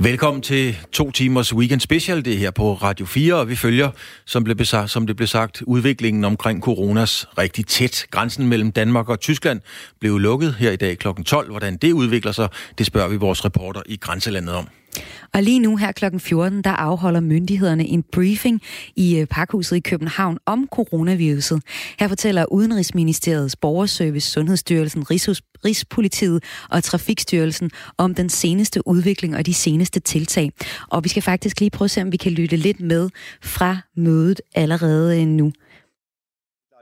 Velkommen til to timers weekend special. Det her på Radio 4, og vi følger, som, blev besagt, som det blev sagt, udviklingen omkring coronas rigtig tæt. Grænsen mellem Danmark og Tyskland blev lukket her i dag kl. 12. Hvordan det udvikler sig, det spørger vi vores reporter i Grænselandet om. Og lige nu her kl. 14, der afholder myndighederne en briefing i øh, Parkhuset i København om coronaviruset. Her fortæller Udenrigsministeriets Borgerservice, Sundhedsstyrelsen, Rigspolitiet og Trafikstyrelsen om den seneste udvikling og de seneste tiltag. Og vi skal faktisk lige prøve at se, om vi kan lytte lidt med fra mødet allerede øh, nu.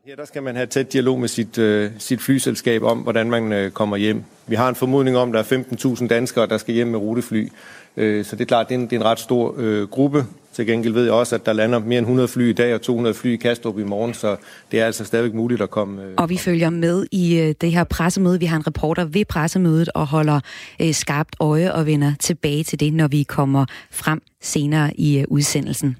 Her der skal man have tæt dialog med sit, øh, sit flyselskab om, hvordan man øh, kommer hjem. Vi har en formodning om, at der er 15.000 danskere, der skal hjem med rutefly. Øh, så det er klart, det er en, det er en ret stor øh, gruppe. Til gengæld ved jeg også, at der lander mere end 100 fly i dag og 200 fly i Kastrup i morgen, så det er altså stadigvæk muligt at komme. Øh, og vi følger med i øh, det her pressemøde. Vi har en reporter ved pressemødet og holder øh, skarpt øje og vender tilbage til det, når vi kommer frem senere i øh, udsendelsen.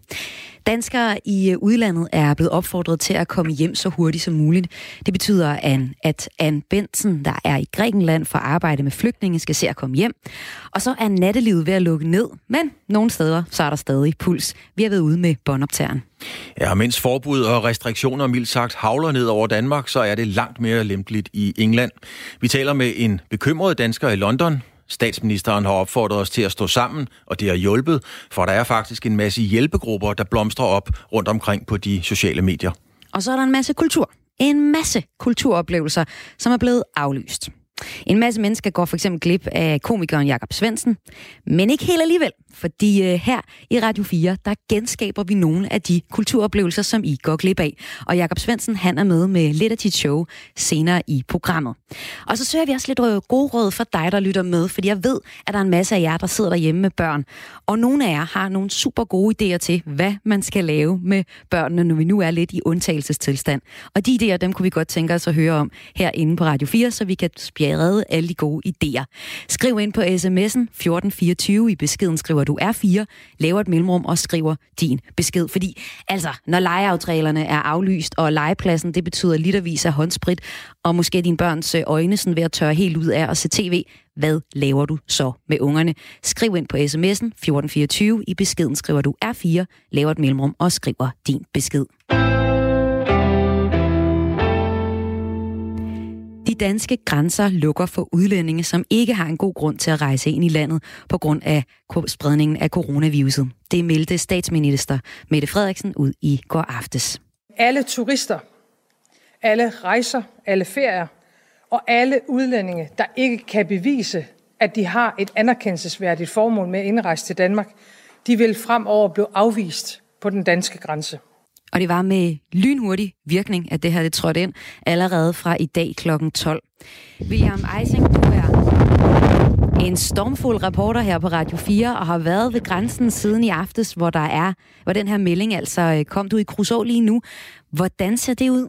Danskere i øh, udlandet er blevet opfordret til at komme hjem så hurtigt som muligt. Det betyder, at Anne Bensen, der er i Grækenland for at arbejde med flygtninge, skal se at komme hjem. Og så er nattelivet ved at lukke ned, men nogle steder så er der stadig puls. Vi har været ude med båndoptageren. Ja, mens forbud og restriktioner mildt sagt havler ned over Danmark, så er det langt mere lempeligt i England. Vi taler med en bekymret dansker i London. Statsministeren har opfordret os til at stå sammen, og det har hjulpet, for der er faktisk en masse hjælpegrupper, der blomstrer op rundt omkring på de sociale medier. Og så er der en masse kultur. En masse kulturoplevelser, som er blevet aflyst. En masse mennesker går for eksempel glip af komikeren Jakob Svensen, men ikke helt alligevel, fordi uh, her i Radio 4, der genskaber vi nogle af de kulturoplevelser, som I går glip af. Og Jakob Svensen, han er med med lidt af dit show senere i programmet. Og så søger vi også lidt gode råd for dig, der lytter med, fordi jeg ved, at der er en masse af jer, der sidder derhjemme med børn. Og nogle af jer har nogle super gode idéer til, hvad man skal lave med børnene, når vi nu er lidt i undtagelsestilstand. Og de idéer, dem kunne vi godt tænke os at høre om herinde på Radio 4, så vi kan spjære redde alle de gode idéer. Skriv ind på sms'en 1424 i beskeden, skriver du R4, laver et mellemrum og skriver din besked. Fordi altså, når legeaftalerne er aflyst, og legepladsen, det betyder litervis af håndsprit, og måske din børns øh, øjne sådan ved at tørre helt ud af at se tv, hvad laver du så med ungerne? Skriv ind på sms'en 1424. I beskeden skriver du R4, laver et mellemrum og skriver din besked. De danske grænser lukker for udlændinge, som ikke har en god grund til at rejse ind i landet på grund af spredningen af coronaviruset. Det meldte statsminister Mette Frederiksen ud i går aftes. Alle turister, alle rejser, alle ferier og alle udlændinge, der ikke kan bevise, at de har et anerkendelsesværdigt formål med at indrejse til Danmark, de vil fremover blive afvist på den danske grænse. Og det var med lynhurtig virkning, at det her det trådte ind allerede fra i dag kl. 12. William Eising, du er en stormfuld reporter her på Radio 4 og har været ved grænsen siden i aftes, hvor der er, hvor den her melding altså øh, kom du i Kruså lige nu. Hvordan ser det ud?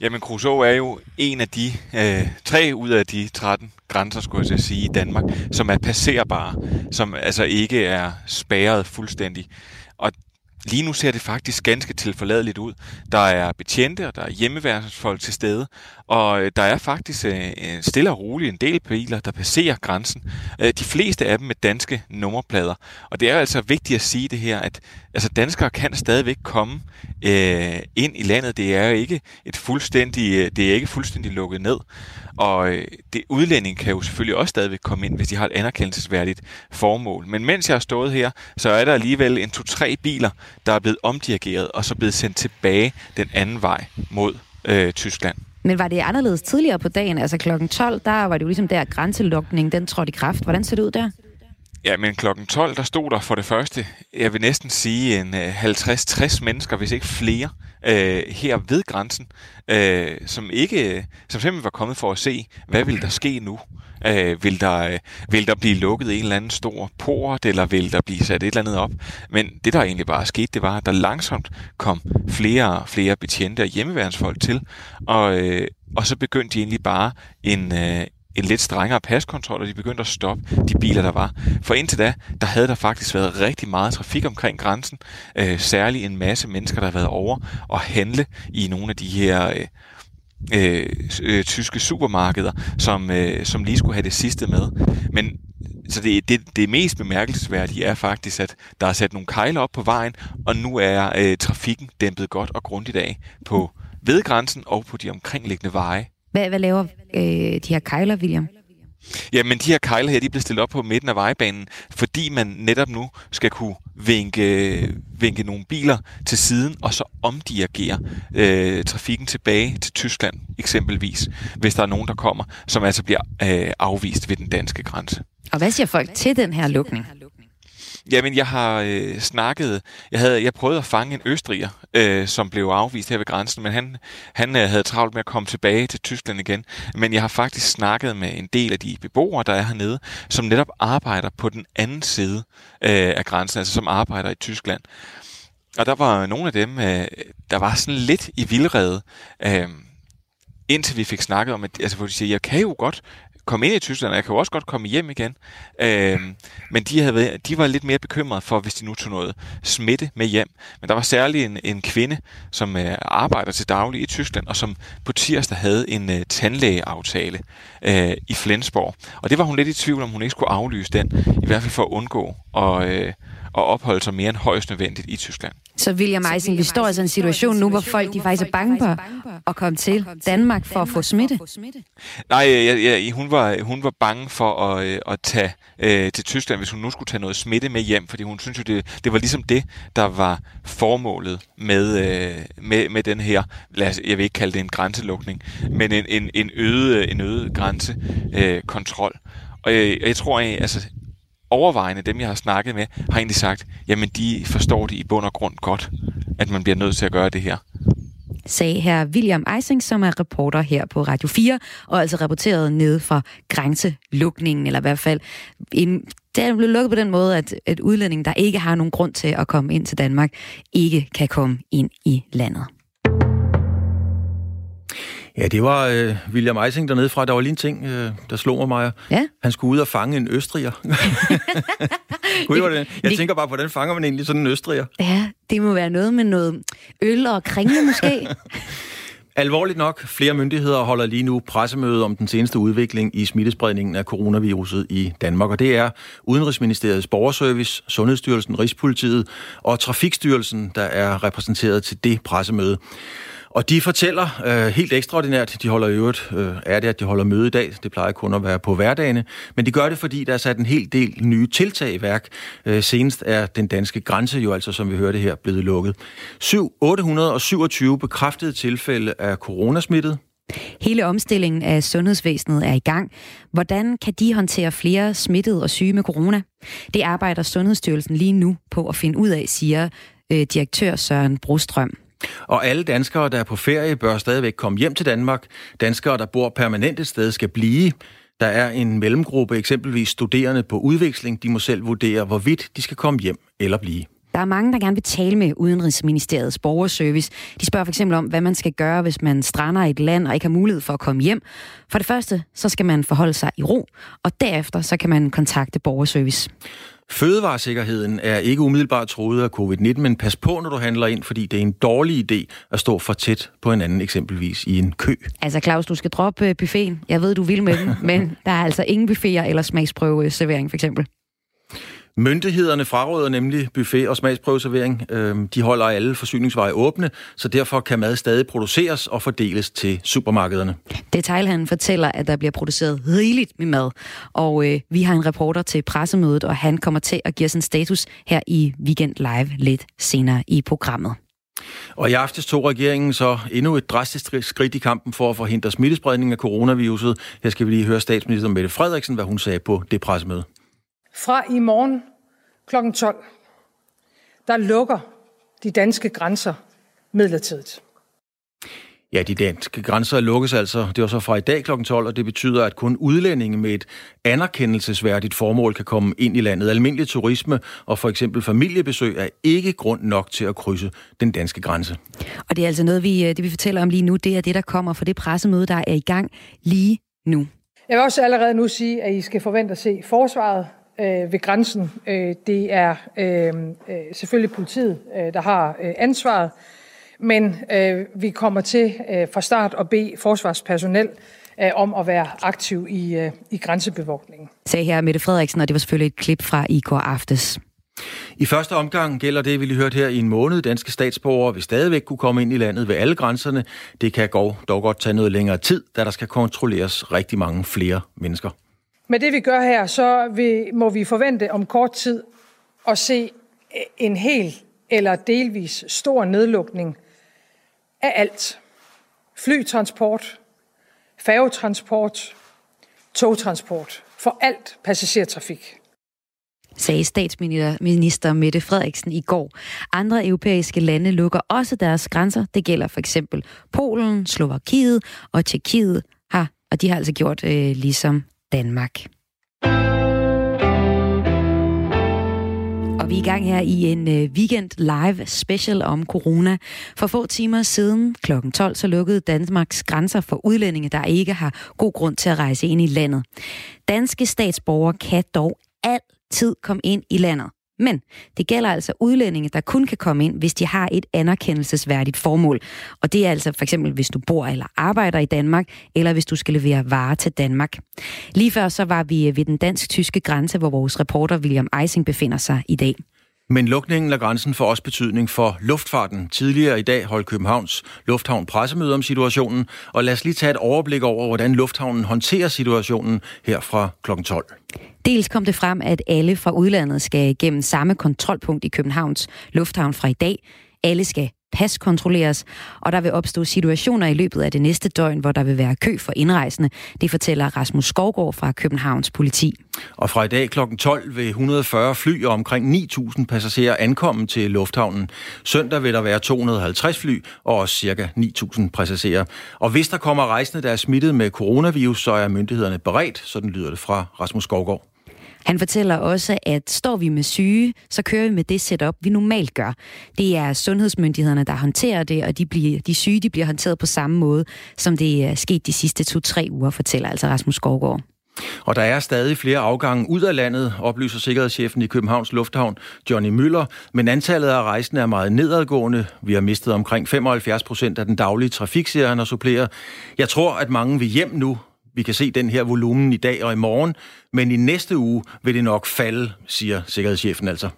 Jamen, Kruså er jo en af de øh, tre ud af de 13 grænser, skulle jeg sige, i Danmark, som er passerbare, som altså ikke er spærret fuldstændig. Og Lige nu ser det faktisk ganske tilforladeligt ud. Der er betjente, og der er hjemmeværnsfolk til stede, og øh, der er faktisk øh, øh, stille og roligt en del biler, der passerer grænsen. Øh, de fleste af dem med danske nummerplader. Og det er altså vigtigt at sige det her, at altså, danskere kan stadigvæk komme øh, ind i landet. Det er ikke et fuldstændig, øh, det er ikke fuldstændig lukket ned. Og øh, det udlænding kan jo selvfølgelig også stadigvæk komme ind, hvis de har et anerkendelsesværdigt formål. Men mens jeg har stået her, så er der alligevel en to-tre biler, der er blevet omdirigeret og så blevet sendt tilbage den anden vej mod øh, Tyskland. Men var det anderledes tidligere på dagen? Altså klokken 12, der var det jo ligesom der grænselukningen, den trådte i kraft. Hvordan ser det ud der? Ja, men klokken 12, der stod der for det første, jeg vil næsten sige en øh, 50-60 mennesker, hvis ikke flere, øh, her ved grænsen, øh, som ikke, øh, som simpelthen var kommet for at se, hvad vil der ske nu? Øh, vil, der, øh, vil der blive lukket en eller anden stor port, eller vil der blive sat et eller andet op? Men det, der egentlig bare skete, det var, at der langsomt kom flere og flere betjente og hjemmeværnsfolk til, og, øh, og så begyndte de egentlig bare en, øh, en lidt strengere paskontrol, og de begyndte at stoppe de biler, der var. For indtil da, der havde der faktisk været rigtig meget trafik omkring grænsen. Øh, særligt en masse mennesker, der havde været over og handle i nogle af de her... Øh, øh, øh, tyske supermarkeder, som, øh, som lige skulle have det sidste med. Men så det, det, det mest bemærkelsesværdige er faktisk, at der er sat nogle kejler op på vejen, og nu er øh, trafikken dæmpet godt og grundigt af på ved grænsen og på de omkringliggende veje. Hvad, hvad laver øh, de her kejler, William? Ja, men de her kejler her, de bliver stillet op på midten af vejbanen, fordi man netop nu skal kunne vinke, vinke nogle biler til siden, og så omdirigere øh, trafikken tilbage til Tyskland eksempelvis, hvis der er nogen, der kommer, som altså bliver øh, afvist ved den danske grænse. Og hvad siger folk til den her lukning? Jamen, jeg har øh, snakket... Jeg havde jeg prøvede at fange en østriger, øh, som blev afvist her ved grænsen, men han, han øh, havde travlt med at komme tilbage til Tyskland igen. Men jeg har faktisk snakket med en del af de beboere, der er hernede, som netop arbejder på den anden side øh, af grænsen, altså som arbejder i Tyskland. Og der var nogle af dem, øh, der var sådan lidt i vildrede, øh, indtil vi fik snakket om, at altså, hvor de siger, jeg kan jo godt komme ind i Tyskland, og jeg kan jo også godt komme hjem igen. Øh, men de, havde været, de var lidt mere bekymrede for, hvis de nu tog noget smitte med hjem. Men der var særlig en, en kvinde, som øh, arbejder til daglig i Tyskland, og som på tirsdag havde en øh, tandlægeaftale øh, i Flensborg. Og det var hun lidt i tvivl om, hun ikke skulle aflyse den, i hvert fald for at undgå at, øh, at opholde sig mere end højst nødvendigt i Tyskland. Så William Eising, vi står altså i en situation nu, hvor folk de faktisk er bange på at komme til Danmark for at få smitte. Nej, ja, ja, hun, var, hun var bange for at, øh, at tage øh, til Tyskland, hvis hun nu skulle tage noget smitte med hjem, fordi hun synes jo, det, det var ligesom det, der var formålet med, øh, med, med den her, lad os, jeg vil ikke kalde det en grænselukning, men en, en, en øget, en øget grænsekontrol. Øh, og jeg, jeg tror, at altså, overvejende dem, jeg har snakket med, har egentlig sagt, jamen de forstår det i bund og grund godt, at man bliver nødt til at gøre det her. Sagde her William Eising, som er reporter her på Radio 4, og altså rapporteret ned fra grænselukningen, eller i hvert fald en det er blevet lukket på den måde, at, at udlændinge, der ikke har nogen grund til at komme ind til Danmark, ikke kan komme ind i landet. Ja, det var øh, William Eising dernede fra. Der var lige en ting, øh, der slog mig, Maja. Ja. Han skulle ud og fange en østriger. Kunne det, det? Jeg det, tænker bare, hvordan fanger man egentlig sådan en østriger? Ja, det må være noget med noget øl og kringle måske. Alvorligt nok, flere myndigheder holder lige nu pressemøde om den seneste udvikling i smittespredningen af coronaviruset i Danmark, og det er Udenrigsministeriets Borgerservice, Sundhedsstyrelsen, Rigspolitiet og Trafikstyrelsen, der er repræsenteret til det pressemøde. Og de fortæller øh, helt ekstraordinært, de holder i øvrigt, øh, er det, at de holder møde i dag. Det plejer kun at være på hverdagene. Men de gør det, fordi der er sat en hel del nye tiltag i værk. Øh, senest er den danske grænse jo altså, som vi hørte her, blevet lukket. 7, 827 bekræftede tilfælde af coronasmittet. Hele omstillingen af sundhedsvæsenet er i gang. Hvordan kan de håndtere flere smittede og syge med corona? Det arbejder Sundhedsstyrelsen lige nu på at finde ud af, siger øh, direktør Søren Brostrøm. Og alle danskere, der er på ferie, bør stadigvæk komme hjem til Danmark. Danskere, der bor permanent et sted, skal blive. Der er en mellemgruppe, eksempelvis studerende på udveksling. De må selv vurdere, hvorvidt de skal komme hjem eller blive. Der er mange, der gerne vil tale med Udenrigsministeriets borgerservice. De spørger for eksempel om, hvad man skal gøre, hvis man strander i et land og ikke har mulighed for at komme hjem. For det første, så skal man forholde sig i ro, og derefter så kan man kontakte borgerservice. Fødevaresikkerheden er ikke umiddelbart troet af covid-19, men pas på, når du handler ind, fordi det er en dårlig idé at stå for tæt på en anden, eksempelvis i en kø. Altså Claus, du skal droppe buffeten. Jeg ved, du vil med den, men der er altså ingen buffeter eller smagsprøveservering for eksempel. Myndighederne fraråder nemlig buffet og smagsprøveservering. Øhm, de holder alle forsyningsveje åbne, så derfor kan mad stadig produceres og fordeles til supermarkederne. Detailhandlen fortæller, at der bliver produceret rigeligt med mad, og øh, vi har en reporter til pressemødet, og han kommer til at give os en status her i Weekend Live lidt senere i programmet. Og i aftes tog regeringen så endnu et drastisk skridt i kampen for at forhindre smittespredning af coronaviruset. Her skal vi lige høre statsminister Mette Frederiksen, hvad hun sagde på det pressemøde. Fra i morgen kl. 12, der lukker de danske grænser midlertidigt. Ja, de danske grænser lukkes altså. Det var så fra i dag kl. 12, og det betyder, at kun udlændinge med et anerkendelsesværdigt formål kan komme ind i landet. Almindelig turisme og for eksempel familiebesøg er ikke grund nok til at krydse den danske grænse. Og det er altså noget, vi, øh, det vi fortæller om lige nu, det er det, der kommer for det pressemøde, der er i gang lige nu. Jeg vil også allerede nu sige, at I skal forvente at se forsvaret øh, ved grænsen. Øh, det er øh, øh, selvfølgelig politiet, øh, der har øh, ansvaret, men øh, vi kommer til øh, fra start at bede forsvarspersonel øh, om at være aktiv i, øh, i grænsebevogtningen. Sagde her Mette Frederiksen, og det var selvfølgelig et klip fra i går aftes. I første omgang gælder det, vi lige hørt her, i en måned. Danske statsborgere vil stadigvæk kunne komme ind i landet ved alle grænserne. Det kan dog godt tage noget længere tid, da der skal kontrolleres rigtig mange flere mennesker. Med det, vi gør her, så vi, må vi forvente om kort tid at se en hel eller delvis stor nedlukning af alt. Flytransport, færgetransport, togtransport for alt passagertrafik sagde statsminister Mette Frederiksen i går. Andre europæiske lande lukker også deres grænser. Det gælder for eksempel Polen, Slovakiet og Tjekkiet har, og de har altså gjort øh, ligesom Danmark. Og vi er i gang her i en øh, weekend live special om corona. For få timer siden kl. 12 så lukkede Danmarks grænser for udlændinge, der ikke har god grund til at rejse ind i landet. Danske statsborgere kan dog altid komme ind i landet. Men det gælder altså udlændinge, der kun kan komme ind, hvis de har et anerkendelsesværdigt formål. Og det er altså for eksempel, hvis du bor eller arbejder i Danmark, eller hvis du skal levere varer til Danmark. Lige før så var vi ved den dansk-tyske grænse, hvor vores reporter William Eising befinder sig i dag. Men lukningen af grænsen får også betydning for luftfarten. Tidligere i dag holdt Københavns Lufthavn pressemøde om situationen, og lad os lige tage et overblik over, hvordan lufthavnen håndterer situationen her fra kl. 12. Dels kom det frem, at alle fra udlandet skal gennem samme kontrolpunkt i Københavns Lufthavn fra i dag. Alle skal paskontrolleres, og der vil opstå situationer i løbet af det næste døgn, hvor der vil være kø for indrejsende. Det fortæller Rasmus Skovgaard fra Københavns politi. Og fra i dag kl. 12 vil 140 fly og omkring 9.000 passagerer ankomme til lufthavnen. Søndag vil der være 250 fly og også ca. 9.000 passagerer. Og hvis der kommer rejsende, der er smittet med coronavirus, så er myndighederne beredt, sådan lyder det fra Rasmus Skovgaard. Han fortæller også, at står vi med syge, så kører vi med det setup, vi normalt gør. Det er sundhedsmyndighederne, der håndterer det, og de, bliver, de syge de bliver håndteret på samme måde, som det øh, er sket de sidste to-tre uger, fortæller altså Rasmus Skovgaard. Og der er stadig flere afgange ud af landet, oplyser sikkerhedschefen i Københavns Lufthavn, Johnny Møller, men antallet af rejsende er meget nedadgående. Vi har mistet omkring 75 procent af den daglige trafik, siger han og supplerer. Jeg tror, at mange vil hjem nu, vi kan se den her volumen i dag og i morgen, men i næste uge vil det nok falde, siger sikkerhedschefen altså.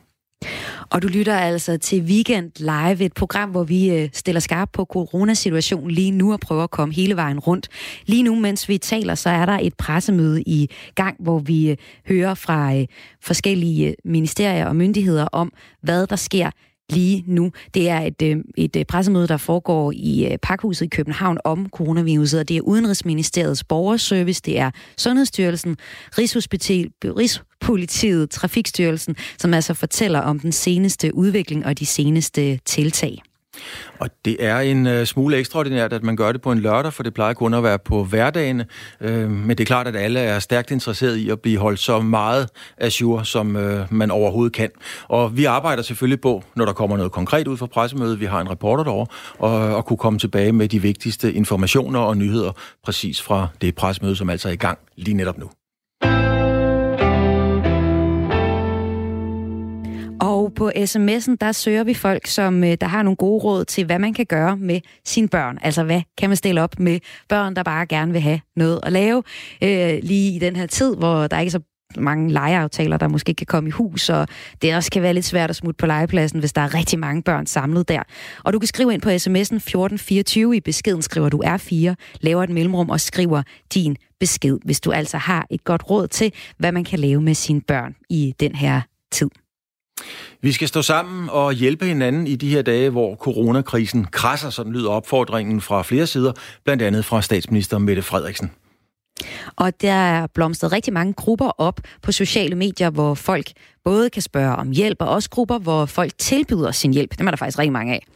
Og du lytter altså til Weekend Live, et program, hvor vi øh, stiller skarp på coronasituationen lige nu og prøver at komme hele vejen rundt. Lige nu, mens vi taler, så er der et pressemøde i gang, hvor vi øh, hører fra øh, forskellige ministerier og myndigheder om, hvad der sker lige nu. Det er et, øh, et øh, pressemøde, der foregår i øh, Pakhuset i København om coronaviruset, og det er Udenrigsministeriets borgerservice, det er Sundhedsstyrelsen, Rigspolitiet, Trafikstyrelsen, som altså fortæller om den seneste udvikling og de seneste tiltag. Og det er en øh, smule ekstraordinært, at man gør det på en lørdag, for det plejer kun at være på hverdagen. Øh, men det er klart, at alle er stærkt interesseret i at blive holdt så meget azure, som øh, man overhovedet kan. Og vi arbejder selvfølgelig på, når der kommer noget konkret ud fra pressemødet. Vi har en reporter derovre, og, og kunne komme tilbage med de vigtigste informationer og nyheder præcis fra det pressemøde, som altså er i gang lige netop nu. Og på sms'en, der søger vi folk, som øh, der har nogle gode råd til, hvad man kan gøre med sine børn. Altså, hvad kan man stille op med børn, der bare gerne vil have noget at lave, øh, lige i den her tid, hvor der ikke er så mange legeaftaler, der måske kan komme i hus, og det også kan være lidt svært at smutte på legepladsen, hvis der er rigtig mange børn samlet der. Og du kan skrive ind på sms'en 1424, i beskeden skriver du R4, laver et mellemrum og skriver din besked, hvis du altså har et godt råd til, hvad man kan lave med sine børn i den her tid. Vi skal stå sammen og hjælpe hinanden i de her dage, hvor coronakrisen krasser, sådan lyder opfordringen fra flere sider, blandt andet fra statsminister Mette Frederiksen. Og der er blomstret rigtig mange grupper op på sociale medier, hvor folk både kan spørge om hjælp, og også grupper, hvor folk tilbyder sin hjælp. Dem er der faktisk rigtig mange af.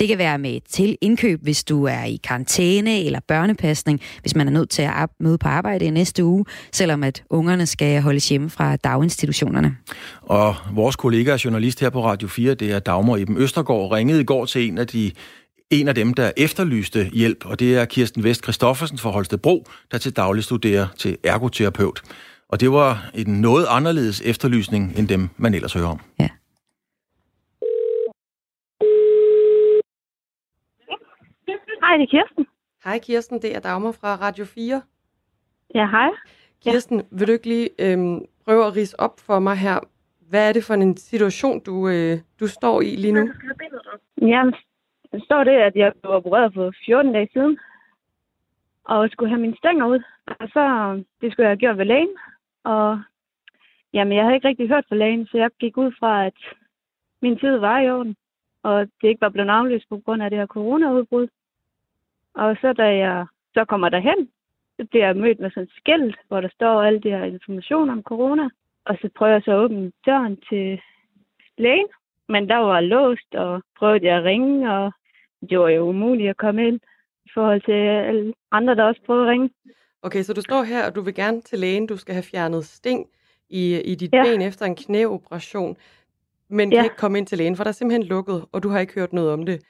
Det kan være med til indkøb, hvis du er i karantæne eller børnepasning, hvis man er nødt til at møde på arbejde i næste uge, selvom at ungerne skal holdes hjemme fra daginstitutionerne. Og vores kollega og journalist her på Radio 4, det er Dagmar Eben Østergaard, ringede i går til en af de en af dem, der efterlyste hjælp, og det er Kirsten Vest Christoffersen fra Holstebro, der til daglig studerer til ergoterapeut. Og det var en noget anderledes efterlysning, end dem, man ellers hører om. Ja. Hej, det er Kirsten. Hej Kirsten, det er Dagmar fra Radio 4. Ja, hej. Kirsten, vil du ikke lige øhm, prøve at rise op for mig her? Hvad er det for en situation, du, øh, du står i lige nu? Jamen, der står det, at jeg blev opereret for 14 dage siden, og skulle have mine stænger ud. Og så, det skulle jeg have gjort ved lægen. Og jamen, jeg havde ikke rigtig hørt fra lægen, så jeg gik ud fra, at min tid var i orden, og det ikke var blevet aflyst på grund af det her coronaudbrud. Og så da jeg så kommer derhen, så bliver jeg mødt med sådan et skilt, hvor der står alle de her informationer om corona. Og så prøver jeg så at åbne døren til lægen, men der var låst, og prøvede jeg at ringe, og det var jo umuligt at komme ind i forhold til alle andre, der også prøvede at ringe. Okay, så du står her, og du vil gerne til lægen. Du skal have fjernet sting i, i dit Ja. ben efter en knæoperation, men kan Ja. ikke komme ind til lægen, for der er simpelthen lukket, og du har ikke hørt noget om det.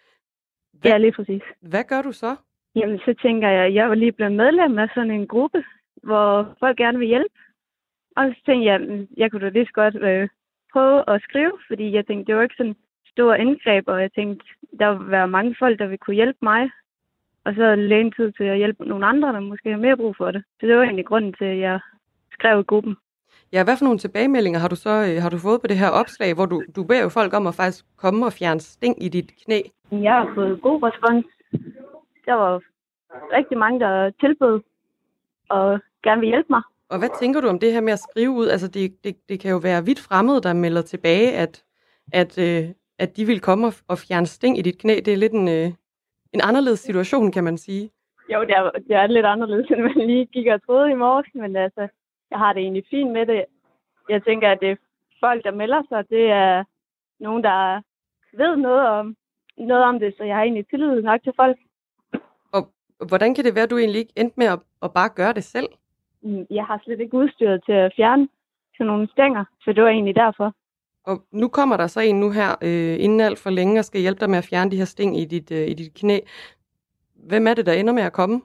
Hvad, Ja, lige præcis. hvad gør du så? Jamen, så tænker jeg, jeg var lige blevet medlem af sådan en gruppe, hvor folk gerne vil hjælpe. Og så tænkte jeg, "Mm, jeg kunne da lige så godt øh, prøve at skrive, fordi jeg tænkte, det var ikke sådan stor indgreb, og jeg tænkte, der ville være mange folk, der ville kunne hjælpe mig. Og så lægen tid til at hjælpe nogle andre, der måske har mere brug for det. Så det var egentlig grunden til, at jeg skrev i gruppen. Ja, hvad for nogle tilbagemeldinger har du så øh, har du fået på det her opslag, hvor du, du beder jo folk om at faktisk komme og fjerne sting i dit knæ? Jeg har fået god respons. Der var rigtig mange, der tilbød og gerne vil hjælpe mig. Og hvad tænker du om det her med at skrive ud? Altså, det, det, det kan jo være vidt fremmede, der melder tilbage, at, at, øh, at de vil komme og, og fjerne sting i dit knæ. Det er lidt en, øh, en anderledes situation, kan man sige. Jo, det er, det er lidt anderledes, end man lige gik og troede i morges, men altså, jeg har det egentlig fint med det. Jeg tænker, at det er folk, der melder sig, det er nogen, der ved noget om, noget om det, så jeg har egentlig tillid nok til folk. Og hvordan kan det være, at du egentlig ikke endte med at, at bare gøre det selv? Mm, Jeg har slet ikke udstyret til at fjerne sådan nogle stænger, så det var egentlig derfor. Og nu kommer der så en nu her, øh, inden alt for længe, og skal hjælpe dig med at fjerne de her sting i dit, øh, i dit knæ. Hvem er det, der ender med at komme?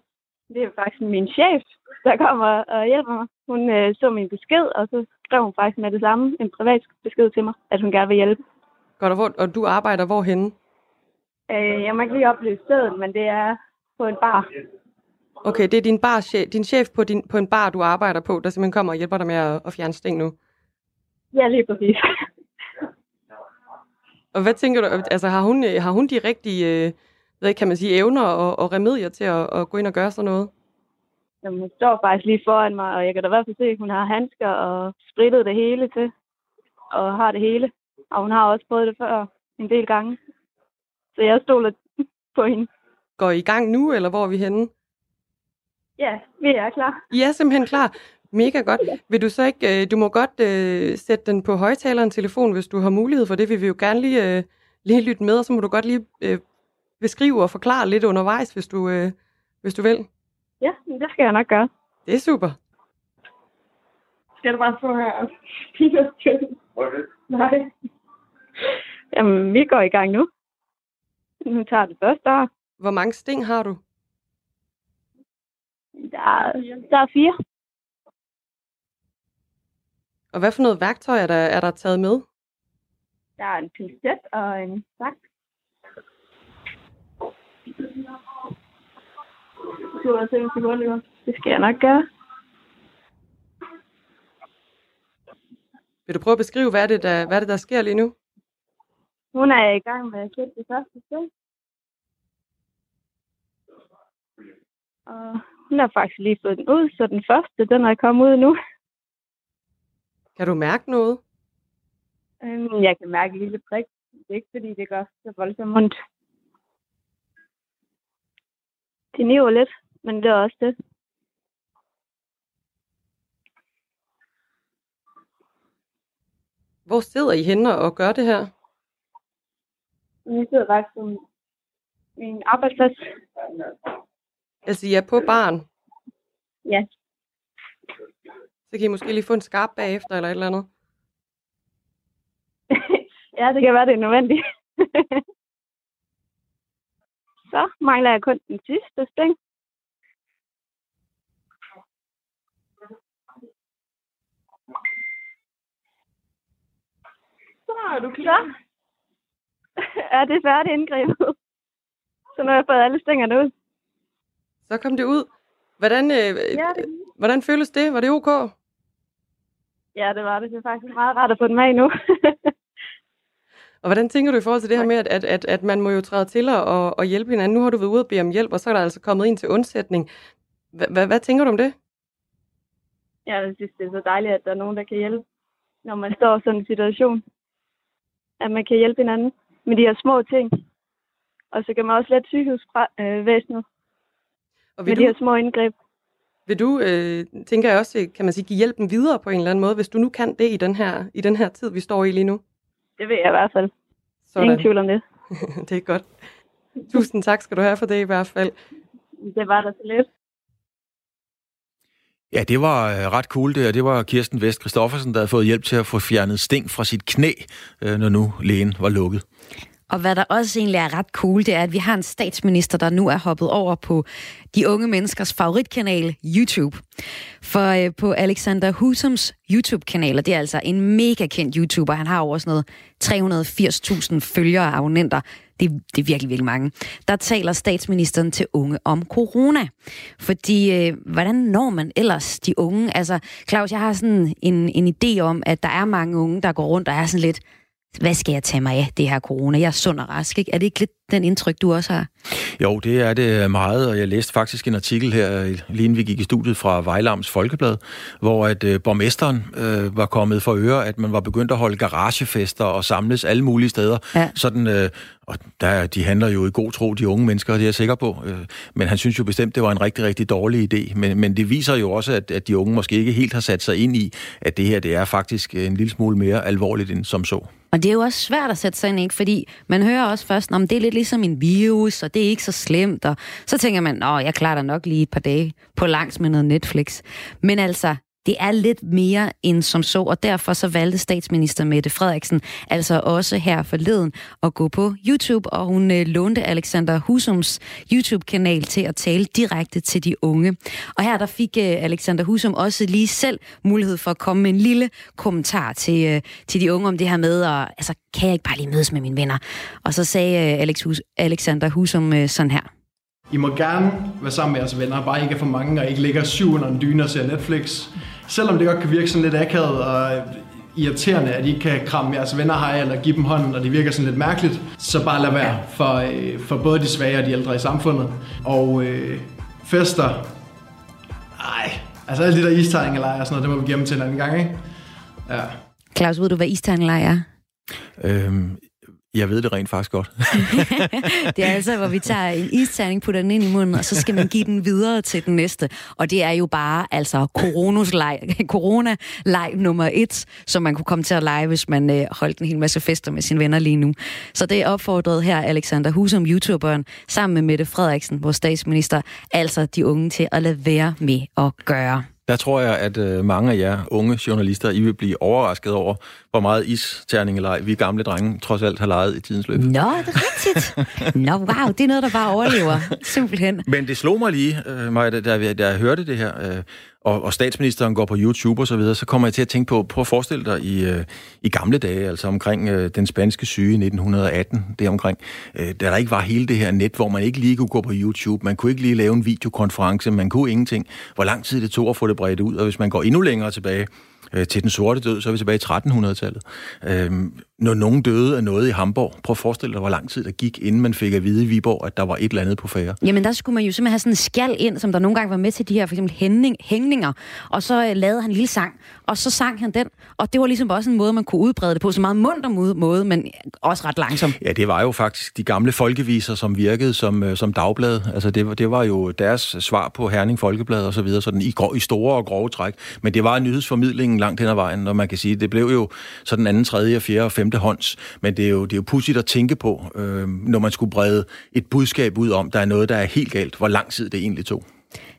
Det er faktisk min chef, der kommer og hjælper mig. Hun øh, så min besked, og så skrev hun faktisk med det samme en privat besked til mig, at hun gerne vil hjælpe. Godt, og, hvor, og du arbejder hvorhenne? Øh, jeg må ikke lige oplyse stedet, men det er på en bar. Okay, det er din, bar, din chef på, din, på en bar, du arbejder på, der simpelthen kommer og hjælper dig med at, at fjerne sting nu. Ja, lige præcis. Og hvad tænker du, altså har hun, har hun de rigtige, øh, hvad kan man sige, evner og, og remedier til at, at gå ind og gøre sådan noget? Jamen, hun står faktisk lige foran mig, og jeg kan da i hvert fald se, at hun har handsker og spritet det hele til, og har det hele. Og hun har også prøvet det før en del gange. Så jeg stoler på hende. Går I i gang nu, eller hvor er vi henne? Ja, vi er klar. I er simpelthen klar. Mega godt. Vil du så ikke, øh, du må godt øh, sætte den på højtaleren telefon, hvis du har mulighed for det. Vi vil jo gerne lige, øh, lige lytte med, og så må du godt lige øh, beskrive og forklare lidt undervejs, hvis du, øh, hvis du vil. Ja, det skal jeg nok gøre. Det er super. Skal du bare få her? Nej. Jamen, vi går i gang nu. Nu tager det første år. Hvor mange sting har du? Der er, der er fire. Og hvad for noget værktøj er der, er der taget med? Der er en pincet og en sak. sekunder. Det skal jeg nok gøre. Vil du prøve at beskrive, hvad er det, der, hvad er det, der sker lige nu? Hun er i gang med at sætte det første sted. Og hun har faktisk lige fået den ud, så den første, den er kommet ud nu. Kan du mærke noget? Øhm, Jeg kan mærke en lille prik. Det er ikke, fordi det gør så voldsomt ondt. Det niver lidt, men det er også det. Hvor sidder I henne og gør det her? Jeg sidder faktisk på min arbejdsplads. Altså, I er på barn. Ja. Så kan I måske lige få en skarp bagefter, eller et eller andet. ja, det kan være, det er nødvendigt. så mangler jeg kun den sidste sting. Så er du klar. er det færdigt indgrebet? Så nu har jeg fået alle stingerne ud. Så kom det ud. Hvordan, øh, Ja, det hvordan føles det? Var det ok? Ja, det var det. Det er faktisk meget rart at få den med nu. Og hvordan tænker du i forhold til det her med, at, at, at, at man må jo træde til og, og hjælpe hinanden? Nu har du været ude og bede om hjælp, og så er der altså kommet ind til undsætning. Hvad tænker du om det? Ja, jeg synes, det er så dejligt, at der er nogen, der kan hjælpe, når man står i sådan en situation. At man kan hjælpe hinanden med de her små ting. Og så kan man også lette sygehusvæsenet og med du, de her små indgreb. Vil du, øh, tænker jeg også, kan man sige, give hjælpen videre på en eller anden måde, hvis du nu kan det i den her, i den her tid, vi står i lige nu? Det vil jeg i hvert fald. Sådan. Ingen tvivl om det. det er godt. Tusind tak skal du have for det i hvert fald. Det var der så lidt. Ja, det var øh, ret cool det, det var Kirsten Vest Christoffersen, der havde fået hjælp til at få fjernet sting fra sit knæ, øh, når nu lægen var lukket. Og hvad der også egentlig er ret cool, det er, at vi har en statsminister, der nu er hoppet over på de unge menneskers favoritkanal, YouTube. For øh, på Alexander Husums YouTube-kanal, og det er altså en mega kendt YouTuber, han har over sådan noget 380.000 følgere og abonnenter, det, det er virkelig, virkelig mange, der taler statsministeren til unge om corona. Fordi, øh, hvordan når man ellers de unge? Altså, Claus, jeg har sådan en, en idé om, at der er mange unge, der går rundt og er sådan lidt, hvad skal jeg tage mig af det her corona? Jeg er sund og rask, ikke? Er det ikke lidt den indtryk, du også har? Jo, det er det meget, og jeg læste faktisk en artikel her, lige inden vi gik i studiet fra Vejlams Folkeblad, hvor at øh, borgmesteren øh, var kommet for øre, at man var begyndt at holde garagefester og samles alle mulige steder. Ja. Sådan, øh, og der, de handler jo i god tro, de unge mennesker, det er jeg sikker på. Øh, men han synes jo bestemt, det var en rigtig, rigtig dårlig idé. Men, men det viser jo også, at, at de unge måske ikke helt har sat sig ind i, at det her det er faktisk en lille smule mere alvorligt end som så. Og det er jo også svært at sætte sig ind, ikke? fordi man hører også først, om det er lidt ligesom en virus, og det er ikke så slemt, og så tænker man, at jeg klarer da nok lige et par dage på langs med noget Netflix. Men altså, det er lidt mere end som så, og derfor så valgte statsminister Mette Frederiksen altså også her forleden at gå på YouTube, og hun øh, lånte Alexander Husums YouTube-kanal til at tale direkte til de unge. Og her der fik øh, Alexander Husum også lige selv mulighed for at komme med en lille kommentar til, øh, til de unge om det her med, og, altså, kan jeg ikke bare lige mødes med mine venner? Og så sagde Alex Hus, Alexander Husum sådan her. I må gerne være sammen med jeres venner, bare ikke er for mange, og ikke ligger syv under en dyne og ser Netflix selvom det godt kan virke sådan lidt akavet og irriterende, at I ikke kan kramme jeres venner hej eller give dem hånden, og det virker sådan lidt mærkeligt, så bare lad være for, øh, for både de svage og de ældre i samfundet. Og øh, fester, ej, altså alle de der isterningelejre og sådan noget, det må vi gemme til en anden gang, ikke? Ja. Claus, ved du, hvad isterningelejre er? Øhm, jeg ved det rent faktisk godt. det er altså, hvor vi tager en isterning, putter den ind i munden, og så skal man give den videre til den næste. Og det er jo bare altså corona-leg nummer et, som man kunne komme til at lege, hvis man øh, holdt en hel masse fester med sine venner lige nu. Så det er opfordret her Alexander Husum, YouTuberen, sammen med Mette Frederiksen, vores statsminister, altså de unge til at lade være med at gøre. Der tror jeg, at øh, mange af jer unge journalister, I vil blive overrasket over, hvor meget isterningeleg vi gamle drenge trods alt har leget i tidens løb. Nå, det er rigtigt. Nå, wow, det er noget, der bare overlever. Simpelthen. Men det slog mig lige, øh, Maja, da, da, da jeg hørte det her, øh, og, og statsministeren går på YouTube og så videre, så kommer jeg til at tænke på, prøv at forestille dig i, øh, i gamle dage, altså omkring øh, den spanske syge i 1918, det omkring, øh, da der ikke var hele det her net, hvor man ikke lige kunne gå på YouTube, man kunne ikke lige lave en videokonference, man kunne ingenting. Hvor lang tid det tog at få det bredt ud, og hvis man går endnu længere tilbage, øh, til den sorte død, så er vi tilbage i 1300-tallet. Øh, når nogen døde af noget i Hamburg, prøv at forestille dig, hvor lang tid der gik, inden man fik at vide i Viborg, at der var et eller andet på færre. Jamen, der skulle man jo simpelthen have sådan en skjald ind, som der nogle gange var med til de her for eksempel hængning, hængninger, og så øh, lavede han en lille sang, og så sang han den, og det var ligesom også en måde, man kunne udbrede det på, så meget munter måde, men også ret langsomt. Ja, det var jo faktisk de gamle folkeviser, som virkede som, øh, som dagblad. Altså, det, det var jo deres svar på Herning Folkeblad og så videre, sådan i, i store og grove træk. Men det var nyhedsformidlingen langt hen ad vejen, og man kan sige, det blev jo sådan anden, tredje, fjerde og femte hånds. Men det er jo, det er jo pudsigt at tænke på, øh, når man skulle brede et budskab ud om, der er noget, der er helt galt, hvor lang tid det egentlig tog.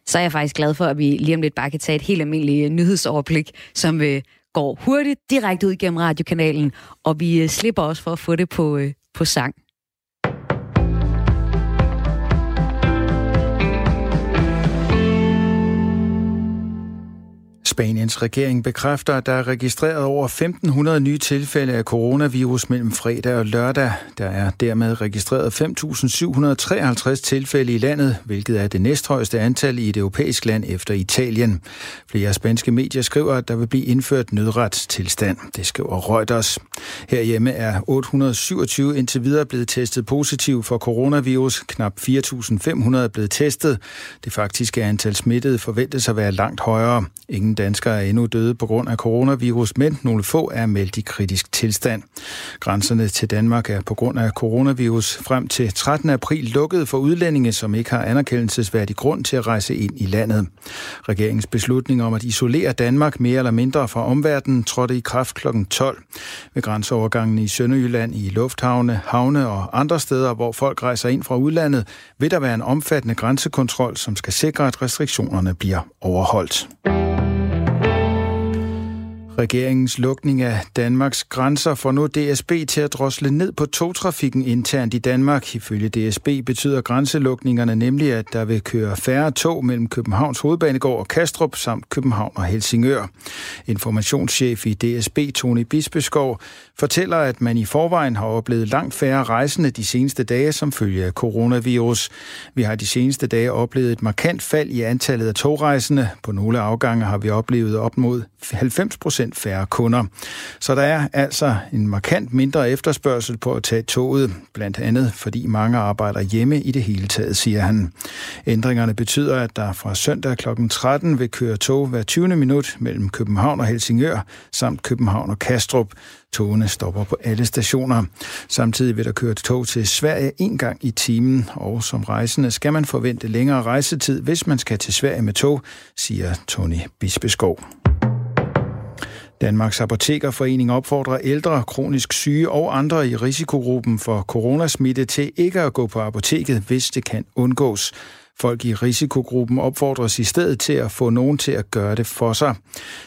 Så er jeg faktisk glad for, at vi lige om lidt bare kan tage et helt almindeligt øh, nyhedsoverblik, som øh, går hurtigt direkte ud gennem radiokanalen, og vi øh, slipper også for at få det på, øh, på sang. Spaniens regering bekræfter, at der er registreret over 1.500 nye tilfælde af coronavirus mellem fredag og lørdag. Der er dermed registreret 5.753 tilfælde i landet, hvilket er det næsthøjeste antal i et europæisk land efter Italien. Flere spanske medier skriver, at der vil blive indført nødretstilstand. Det skriver Reuters. Herhjemme er 827 indtil videre blevet testet positiv for coronavirus. Knap 4.500 er blevet testet. Det faktiske antal smittede forventes at være langt højere. Ingen danskere er endnu døde på grund af coronavirus, men nogle få er meldt i kritisk tilstand. Grænserne til Danmark er på grund af coronavirus frem til 13. april lukket for udlændinge, som ikke har anerkendelsesværdig grund til at rejse ind i landet. Regeringens beslutning om at isolere Danmark mere eller mindre fra omverdenen trådte i kraft kl. 12. Ved grænseovergangen i Sønderjylland, i lufthavne, havne og andre steder, hvor folk rejser ind fra udlandet, vil der være en omfattende grænsekontrol, som skal sikre, at restriktionerne bliver overholdt. Regeringens lukning af Danmarks grænser får nu DSB til at drosle ned på togtrafikken internt i Danmark. Ifølge DSB betyder grænselukningerne nemlig, at der vil køre færre tog mellem Københavns Hovedbanegård og Kastrup samt København og Helsingør. Informationschef i DSB, Tony Bisbeskov, fortæller, at man i forvejen har oplevet langt færre rejsende de seneste dage som følge af coronavirus. Vi har de seneste dage oplevet et markant fald i antallet af togrejsende. På nogle afgange har vi oplevet op mod 90 procent færre kunder. Så der er altså en markant mindre efterspørgsel på at tage toget, blandt andet fordi mange arbejder hjemme i det hele taget, siger han. Ændringerne betyder, at der fra søndag kl. 13 vil køre tog hver 20. minut mellem København og Helsingør samt København og Kastrup. Togene stopper på alle stationer. Samtidig vil der køre tog til Sverige en gang i timen, og som rejsende skal man forvente længere rejsetid, hvis man skal til Sverige med tog, siger Tony Bispeskov. Danmarks Apotekerforening opfordrer ældre, kronisk syge og andre i risikogruppen for coronasmitte til ikke at gå på apoteket, hvis det kan undgås. Folk i risikogruppen opfordres i stedet til at få nogen til at gøre det for sig.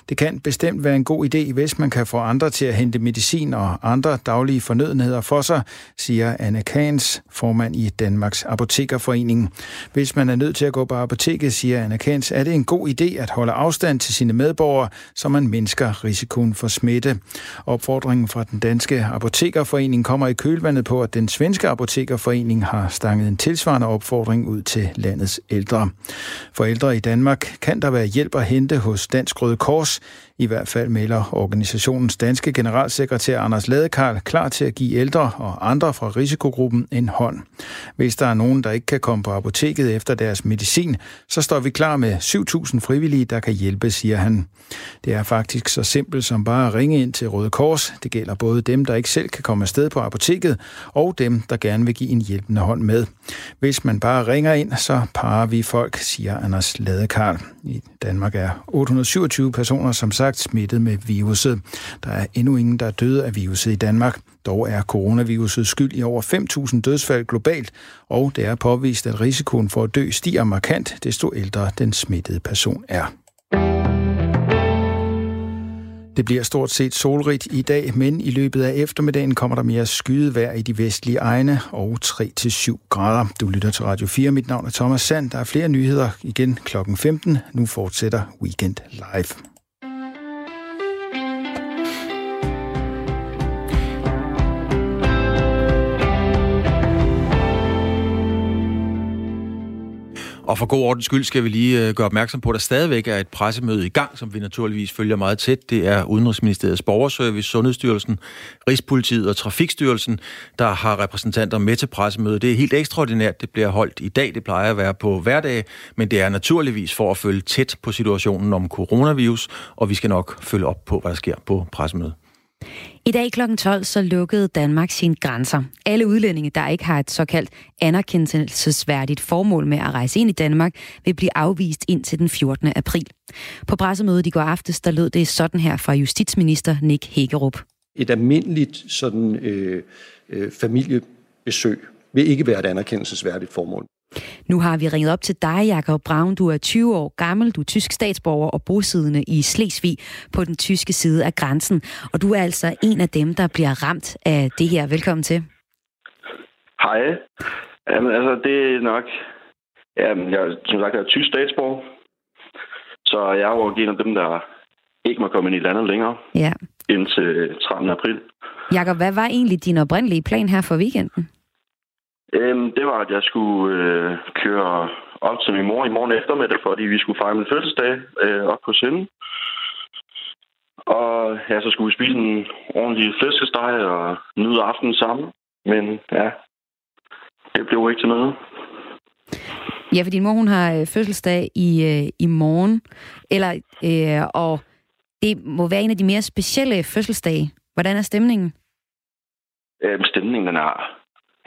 Det kan bestemt være en god idé, hvis man kan få andre til at hente medicin og andre daglige fornødenheder for sig, siger Anne Kans, formand i Danmarks Apotekerforening. Hvis man er nødt til at gå på apoteket, siger Anne Kans, er det en god idé at holde afstand til sine medborgere, så man mindsker risikoen for smitte. Opfordringen fra den danske Apotekerforening kommer i kølvandet på, at den svenske Apotekerforening har stanget en tilsvarende opfordring ud til landet landets ældre. For ældre i Danmark kan der være hjælp at hente hos Dansk Røde Kors. I hvert fald melder organisationens danske generalsekretær Anders Ladekarl klar til at give ældre og andre fra risikogruppen en hånd. Hvis der er nogen, der ikke kan komme på apoteket efter deres medicin, så står vi klar med 7.000 frivillige, der kan hjælpe, siger han. Det er faktisk så simpelt som bare at ringe ind til Røde Kors. Det gælder både dem, der ikke selv kan komme afsted på apoteket, og dem, der gerne vil give en hjælpende hånd med. Hvis man bare ringer ind, så parer vi folk, siger Anders Ladekarl. I Danmark er 827 personer som sagt smittet med viruset. Der er endnu ingen, der er døde af viruset i Danmark. Dog er coronaviruset skyld i over 5.000 dødsfald globalt, og det er påvist, at risikoen for at dø stiger markant, desto ældre den smittede person er. Det bliver stort set solrigt i dag, men i løbet af eftermiddagen kommer der mere skyet vejr i de vestlige egne og 3-7 grader. Du lytter til Radio 4. Mit navn er Thomas Sand. Der er flere nyheder igen klokken 15. Nu fortsætter Weekend Live. Og for god ordens skyld skal vi lige øh, gøre opmærksom på, at der stadigvæk er et pressemøde i gang, som vi naturligvis følger meget tæt. Det er Udenrigsministeriets Borgerservice, Sundhedsstyrelsen, Rigspolitiet og Trafikstyrelsen, der har repræsentanter med til pressemødet. Det er helt ekstraordinært. Det bliver holdt i dag. Det plejer at være på hverdag, men det er naturligvis for at følge tæt på situationen om coronavirus, og vi skal nok følge op på, hvad der sker på pressemødet. I dag kl. 12 så lukkede Danmark sine grænser. Alle udlændinge, der ikke har et såkaldt anerkendelsesværdigt formål med at rejse ind i Danmark, vil blive afvist ind til den 14. april. På pressemødet i går aftes, der lød det sådan her fra justitsminister Nick Hækkerup. Et almindeligt sådan, øh, øh, familiebesøg vil ikke være et anerkendelsesværdigt formål. Nu har vi ringet op til dig, Jakob Braun. Du er 20 år gammel, du er tysk statsborger og bosiddende i Slesvig på den tyske side af grænsen. Og du er altså en af dem, der bliver ramt af det her. Velkommen til. Hej. Jamen, altså, det er nok... Jamen, jeg, som sagt, jeg er tysk statsborger. Så jeg er jo en af dem, der ikke må komme ind i landet længere Ja. indtil 13. april. Jakob, hvad var egentlig din oprindelige plan her for weekenden? Øhm, det var, at jeg skulle øh, køre op til min mor i morgen eftermiddag, fordi vi skulle fejre min fødselsdag øh, op på Sinde. Og ja, så skulle vi spise en ordentlig flæskesteg og nyde aftenen sammen. Men ja, det blev ikke til noget. Ja, for din mor, hun har øh, fødselsdag i, øh, i morgen. Eller, øh, og det må være en af de mere specielle fødselsdage. Hvordan er stemningen? Øhm, stemningen er,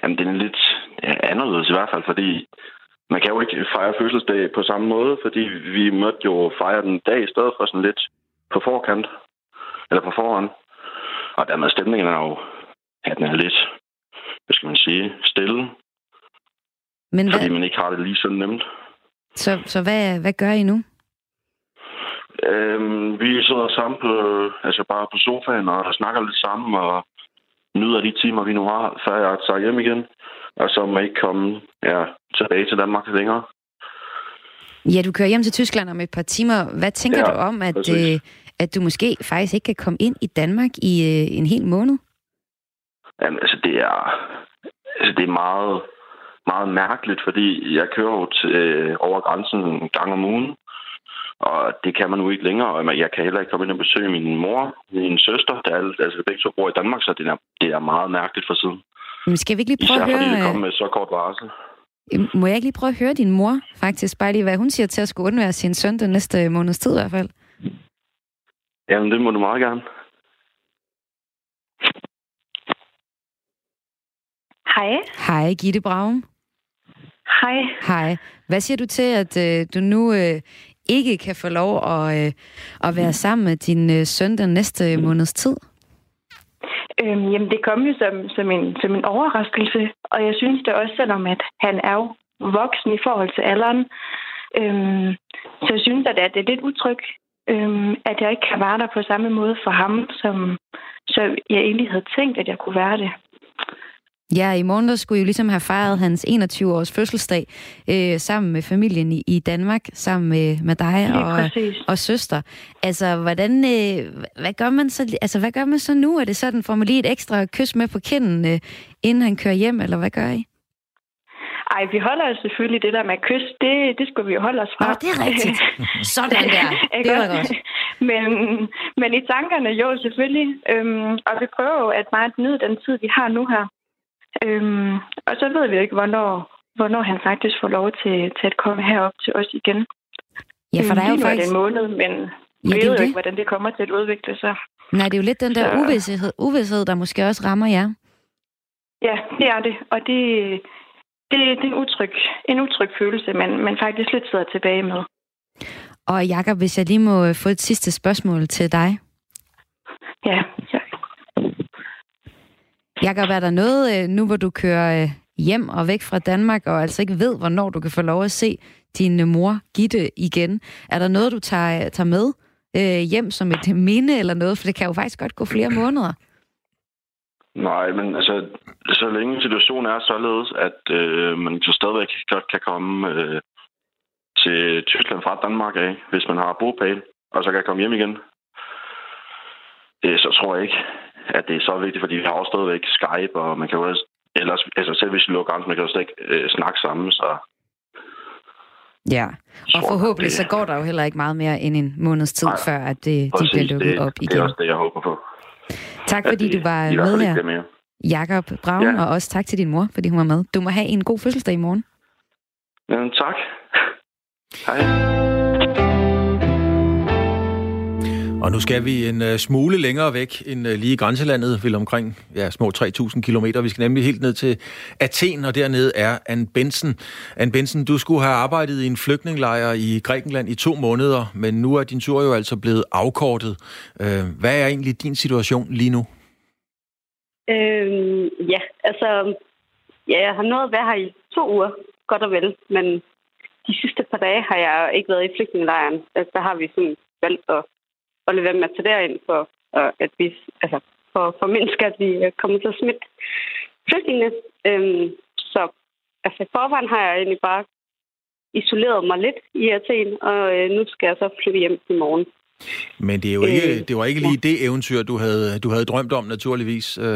jamen, den er lidt anderledes i hvert fald, fordi man kan jo ikke fejre fødselsdag på samme måde, fordi vi måtte jo fejre den dag i stedet for sådan lidt på forkant, eller på forhånd. Og dermed stemningen er jo, ja, den er lidt, hvad skal man sige, stille, Men fordi hvad, man ikke har det lige så nemt. så, så hvad, hvad gør I nu? Øhm, vi sidder sammen på, altså bare på sofaen og snakker lidt sammen og nyder de timer, vi nu har, før jeg tager hjem igen. Og så må jeg ikke komme ja, tilbage til Danmark længere. Ja, du kører hjem til Tyskland om et par timer. Hvad tænker Ja, du om, at, øh, at du måske faktisk ikke kan komme ind i Danmark i øh, en hel måned? Jamen, altså, det er, altså, det er meget, meget mærkeligt, fordi jeg kører jo til, øh, over grænsen en gang om ugen. Og det kan man nu ikke længere. Og jeg kan heller ikke komme ind og besøge min mor, min søster, der er, altså begge to bor i Danmark, så det er, det er meget mærkeligt for siden. Men skal vi ikke lige prøve Især at fordi det høre... kommer med så kort varsel. øh, Må jeg ikke lige prøve at høre din mor, faktisk? Bare lige, hvad hun siger til at skulle undvære sin søn den næste måneds tid i hvert fald. Jamen, det må du meget gerne. Hej. Hej, Gitte Braun. Hej. Hej. Hvad siger du til, at øh, du nu øh, ikke kan få lov at, øh, at være sammen med din øh, søn den næste måneds tid? Øhm, jamen, det kom jo som, som, en, som en overraskelse, og jeg synes det også, selvom at han er jo voksen i forhold til alderen, øhm, så jeg synes, at det er lidt utrygt, øhm, at jeg ikke kan være der på samme måde for ham, som, som jeg egentlig havde tænkt, at jeg kunne være det. Ja, i morgen der skulle I jo ligesom have fejret hans 21-års fødselsdag øh, sammen med familien i, i Danmark, sammen med, med dig og, præcis. og søster. Altså, hvordan, øh, hvad, gør man så, altså, hvad gør man så nu? Er det sådan, får man lige et ekstra kys med på kinden, øh, inden han kører hjem, eller hvad gør I? Ej, vi holder jo selvfølgelig det der med kys. Det, det skulle vi jo holde os fra. Nå, det er rigtigt. Sådan der. Det var godt. Men, men i tankerne jo selvfølgelig. Øhm, og vi prøver jo at meget nyde den tid, vi har nu her. Øhm, og så ved vi ikke, hvornår, hvornår han faktisk får lov til, til at komme herop til os igen. Ja, for der er jo faktisk... en måned, men Ja, vi ved jo ikke, hvordan det kommer til at udvikle sig. Nej, det er jo lidt den der Så- uvidshed, uvidshed, der måske også rammer jer. Ja, det er det. Og det, det, det er en utryg, en utryg følelse, man, man faktisk lidt sidder tilbage med. Og Jakob, hvis jeg lige må få et sidste spørgsmål til dig. Ja. Jakob, er der noget, øh, nu hvor du kører øh, hjem og væk fra Danmark, og altså ikke ved, hvornår du kan få lov at se din øh, mor Gitte igen, er der noget, du tager, tager med hjem som et minde eller noget? For det kan jo faktisk godt gå flere måneder. Nej, men altså, så længe situationen er således, at øh, man så stadigvæk godt kan komme øh, til Tyskland fra Danmark af, hvis man har bopæl, og så kan komme hjem igen, øh, så tror jeg ikke, at det er så vigtigt, fordi vi har også stadigvæk Skype, og man kan jo også, ellers, altså selv hvis vi lukker grænsen, man kan jo slet ikke øh, snakke sammen, så Ja, og forhåbentlig så går der jo heller ikke meget mere end en måneds tid, Nej, før at det, de bliver lukket det, op det er igen. også det, jeg håber på. Tak fordi det du var hvert fald med her. Jakob Braun, Ja. og også tak til din mor, fordi hun var med. Du må have en god fødselsdag i morgen. Jamen, tak. Hej. Og nu skal vi en uh, smule længere væk end uh, lige i grænselandet, vil omkring ja, små 3.000 kilometer. Vi skal nemlig helt ned til Athen, og dernede er Ann Benson. Ann Benson, du skulle have arbejdet i en flygtningelejr i Grækenland i to måneder, men nu er din tur jo altså blevet afkortet. Uh, hvad er egentlig din situation lige nu? Øhm, ja, altså, ja, jeg har nået at være her i to uger, godt og vel, men de sidste par dage har jeg ikke været i flygtningelejren. Altså, der har vi sådan valgt at, at lade være med at tage derind for, at vi, altså, for, for mennesker, at vi kommer til at smitte flygtningene. Øhm, så altså, i forvejen har jeg egentlig bare isoleret mig lidt i Athen, og øh, nu skal jeg så flytte hjem i morgen. Men det, er jo ikke, øh, det var ikke lige ja. det eventyr, du havde, du havde drømt om, naturligvis. Øh,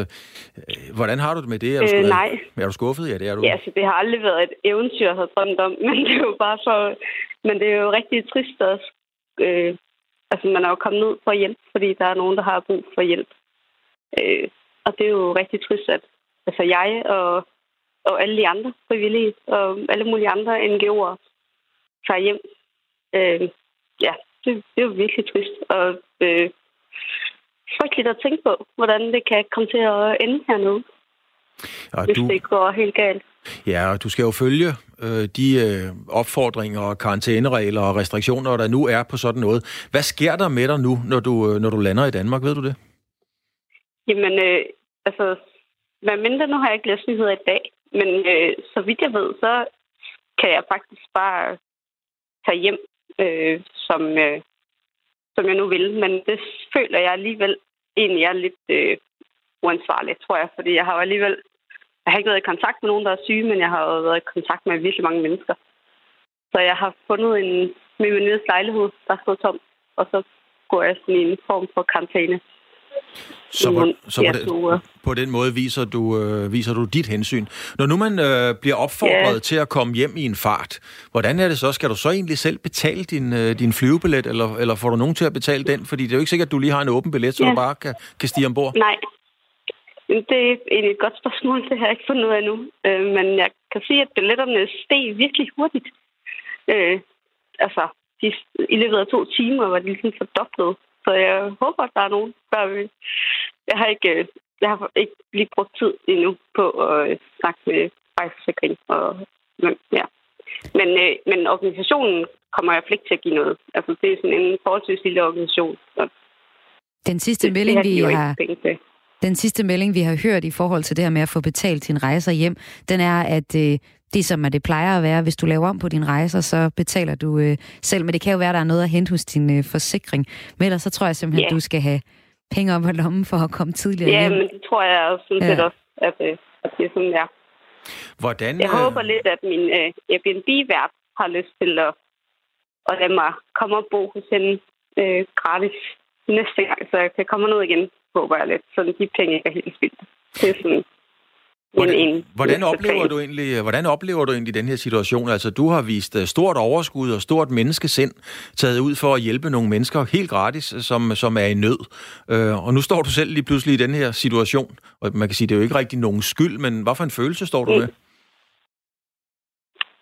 øh, hvordan har du det med det? Er du, øh, nej. Er du skuffet? Ja, det er du. Ja, altså, det har aldrig været et eventyr, jeg har drømt om, men det er jo bare så... Men det er jo rigtig trist at... Øh, altså, man er jo kommet ned for hjælp, fordi der er nogen, der har brug for hjælp. Øh, og det er jo rigtig trist, at altså, jeg og, og alle de andre frivillige og alle mulige andre NGO'er tager hjem. Øh, ja, det, det er jo virkelig trist. Og øh, frygteligt at tænke på, hvordan det kan komme til at ende hernede. Og hvis du... det går helt galt. Ja, og du skal jo følge øh, de øh, opfordringer og karantæneregler og restriktioner, der nu er på sådan noget. Hvad sker der med dig nu, når du, øh, når du lander i Danmark? Ved du det? Jamen, øh, altså, hvad mindre, nu har jeg ikke læst nyheder i dag, men øh, så vidt jeg ved, så kan jeg faktisk bare tage hjem, øh, som, øh, som jeg nu vil. Men det føler jeg alligevel egentlig er lidt øh, uansvarligt, tror jeg, fordi jeg har jo alligevel jeg har ikke været i kontakt med nogen, der er syge, men jeg har været i kontakt med virkelig mange mennesker. Så jeg har fundet en min venindes lejlighed, der stod tom, og så går jeg sådan i en form for karantæne. Så, på, så på, den, på den måde viser du, øh, viser du dit hensyn. Når nu man øh, bliver opfordret yeah. til at komme hjem i en fart, hvordan er det så? Skal du så egentlig selv betale din, øh, din flyvebillet, eller, eller får du nogen til at betale den? Fordi det er jo ikke sikkert, at du lige har en åben billet, så yeah. du bare kan, kan stige ombord. Nej, det er egentlig et godt spørgsmål, det har jeg ikke fundet ud af nu. Øh, men jeg kan sige, at billetterne steg virkelig hurtigt. Øh, altså, de, i løbet af to timer var de ligesom fordoblet. Så jeg håber, at der er nogen, der vil... Jeg har ikke, øh, jeg har ikke lige brugt tid endnu på at øh, snakke med rejsesikring. Og, men, ja. men, øh, men organisationen kommer jeg ikke til at give noget. Altså, det er sådan en forholdsvis lille organisation. Den sidste det, melding, det vi har... Den sidste melding, vi har hørt i forhold til det her med at få betalt din rejser hjem, den er, at øh, det som er det plejer at være, hvis du laver om på dine rejser, så betaler du øh, selv. Men det kan jo være, at der er noget at hente hos din øh, forsikring. Men ellers så tror jeg simpelthen, yeah. du skal have penge op på lommen for at komme tidligere ja, hjem. Ja, men det tror jeg også, sådan ja. også, at, øh, at det er sådan, ja. Hvordan, jeg øh... håber lidt, at min øh, Airbnb-vært har lyst til at, at lade mig komme og bo hos hende øh, gratis næste gang, så jeg kan komme ned igen, håber jeg lidt, så de penge ikke er helt spildt. Det er sådan Hvordan, en, hvordan, oplever du egentlig, hvordan oplever du egentlig den her situation? Altså, du har vist øh, stort overskud og stort menneskesind taget ud for at hjælpe nogle mennesker helt gratis, som, som er i nød. Øh, og nu står du selv lige pludselig i den her situation. Og man kan sige, det er jo ikke rigtig nogen skyld, men hvad for en følelse står du med?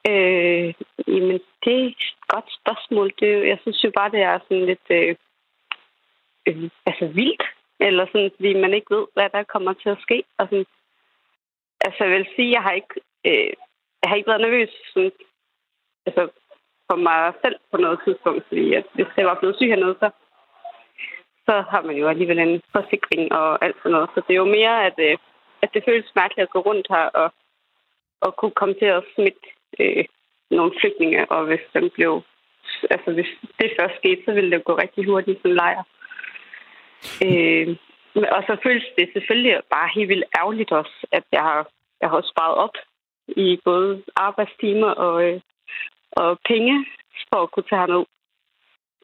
Øh, jamen, det er et godt spørgsmål. Det, jeg synes jo bare, det er sådan lidt øh, øh, altså vildt. Eller sådan, fordi man ikke ved, hvad der kommer til at ske. Og sådan, altså, jeg vil sige, jeg har ikke, øh, jeg har ikke været nervøs sådan, altså, for mig selv på noget tidspunkt, fordi at hvis jeg var blevet syg hernede, så, så har man jo alligevel en forsikring og alt sådan noget. Så det er jo mere, at, øh, at det føles mærkeligt at gå rundt her og, og kunne komme til at smitte øh, nogle flygtninge, og hvis den blev altså hvis det først skete, så ville det gå rigtig hurtigt som lejr. Øh, og så føles det selvfølgelig bare helt vildt ærgerligt også, at jeg har, jeg har sparet op i både arbejdstimer og, øh, og penge for at kunne tage herned.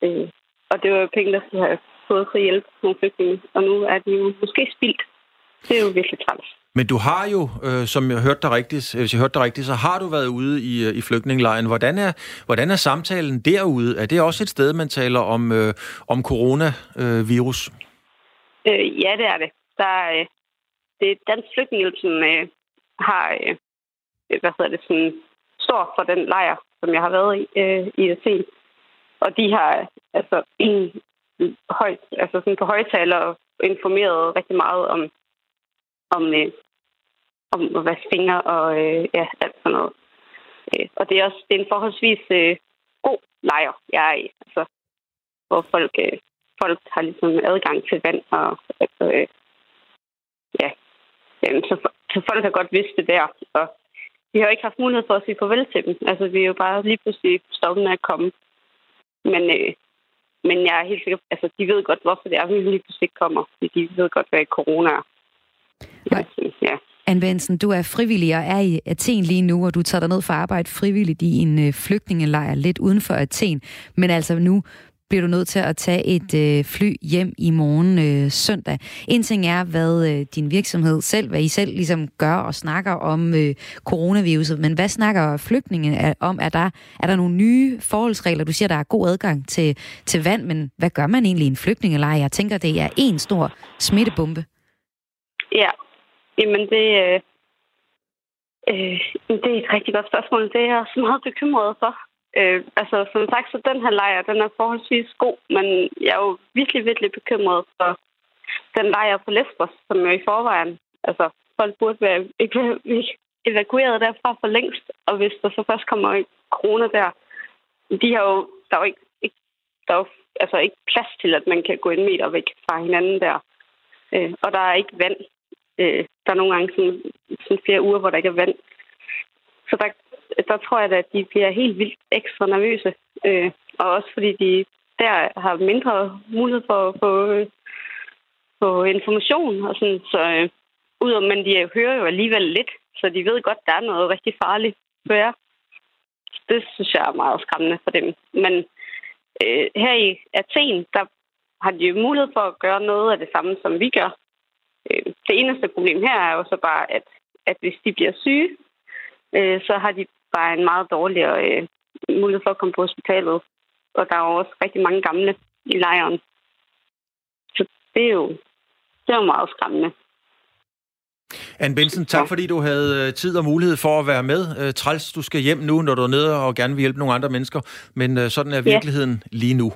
Øh, og det var jo penge, der skulle have fået til at hjælpe nogle flygtninge, og nu er de jo måske spildt. Det er jo virkelig træls. Men du har jo, øh, som jeg hørte dig rigtigt, øh, hvis jeg hørte dig rigtigt, så har du været ude i, øh, i flygtningelejren. Hvordan er, hvordan er samtalen derude? Er det også et sted, man taler om, øh, om coronavirus? Øh, Øh, ja, det er det. Der, øh, det er Dansk Flygtningehjælp, som øh, har, øh, øh, hvad hedder det, sådan, står for den lejr, som jeg har været i øh, i Athen. Og de har øh, altså, en, højt, altså sådan på højtaler informeret rigtig meget om, om, øh, om at vaske fingre og øh, ja, alt sådan noget. Øh, og det er også det er en forholdsvis øh, god lejr, jeg er i. Altså, hvor folk øh, folk har ligesom adgang til vand, og øh, ja, jamen, så, så folk har godt vidst det der, og vi har jo ikke haft mulighed for at sige farvel til dem. Altså, vi er jo bare lige pludselig stoppet med at komme. Men, øh, men jeg er helt sikker altså, de ved godt, hvorfor det er, at vi lige pludselig kommer. De ved godt, hvad corona er. Altså, ja. Anne Benson, du er frivillig og er i Athen lige nu, og du tager dig ned for at arbejde frivilligt i en øh, flygtningelejr lidt uden for Athen. Men altså nu bliver du nødt til at tage et øh, fly hjem i morgen øh, søndag. En ting er, hvad øh, din virksomhed selv, hvad I selv ligesom gør og snakker om øh, coronaviruset, men hvad snakker flygtninge om? Er der, er der nogle nye forholdsregler? Du siger, der er god adgang til, til vand, men hvad gør man egentlig i en flygtningelejr? Jeg tænker, det er en stor smittebombe. Ja, jamen det, øh, øh, det er et rigtig godt spørgsmål. Det er jeg også meget bekymret for. Øh, altså, som sagt, så den her lejr, den er forholdsvis god, men jeg er jo virkelig, virkelig bekymret for den lejr på Lesbos, som jo i forvejen, altså, folk burde være evakueret derfra for længst, og hvis der så først kommer corona der, de har jo, der er jo ikke, ikke der er jo, altså ikke plads til, at man kan gå en meter væk fra hinanden der. Øh, og der er ikke vand. Øh, der er nogle gange sådan, sådan flere uger, hvor der ikke er vand. Så der, der tror jeg, at de bliver helt vildt ekstra nervøse. Øh, og også fordi de der har mindre mulighed for at få, øh, få information. Og sådan, så øh, ud men de hører jo alligevel lidt, så de ved godt, at der er noget rigtig farligt for jer. Det synes jeg er meget skræmmende for dem. Men øh, her i Athen, der har de jo mulighed for at gøre noget af det samme, som vi gør. Øh, det eneste problem her er jo så bare, at, at hvis de bliver syge, øh, så har de bare en meget dårligere øh, mulighed for at komme på hospitalet. Og der er jo også rigtig mange gamle i lejren. Så det er jo, det er jo meget skræmmende. Anne Benson, tak fordi du havde øh, tid og mulighed for at være med. Øh, træls, du skal hjem nu, når du er nede og gerne vil hjælpe nogle andre mennesker, men øh, sådan er virkeligheden ja. lige nu.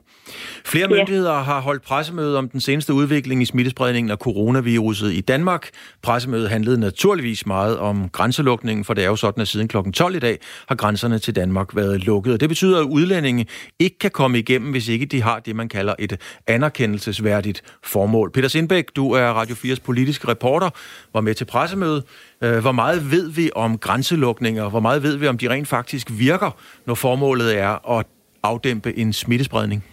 Flere ja. myndigheder har holdt pressemøde om den seneste udvikling i smittespredningen af coronaviruset i Danmark. Pressemødet handlede naturligvis meget om grænselukningen, for det er jo sådan, at siden kl. 12 i dag har grænserne til Danmark været lukket. Det betyder, at udlændinge ikke kan komme igennem, hvis ikke de har det, man kalder et anerkendelsesværdigt formål. Peter Sindbæk, du er Radio 4's politiske reporter, var med til presse pressemøde. Øh, hvor meget ved vi om grænselukninger? Hvor meget ved vi om de rent faktisk virker, når formålet er at afdæmpe en smittespredning?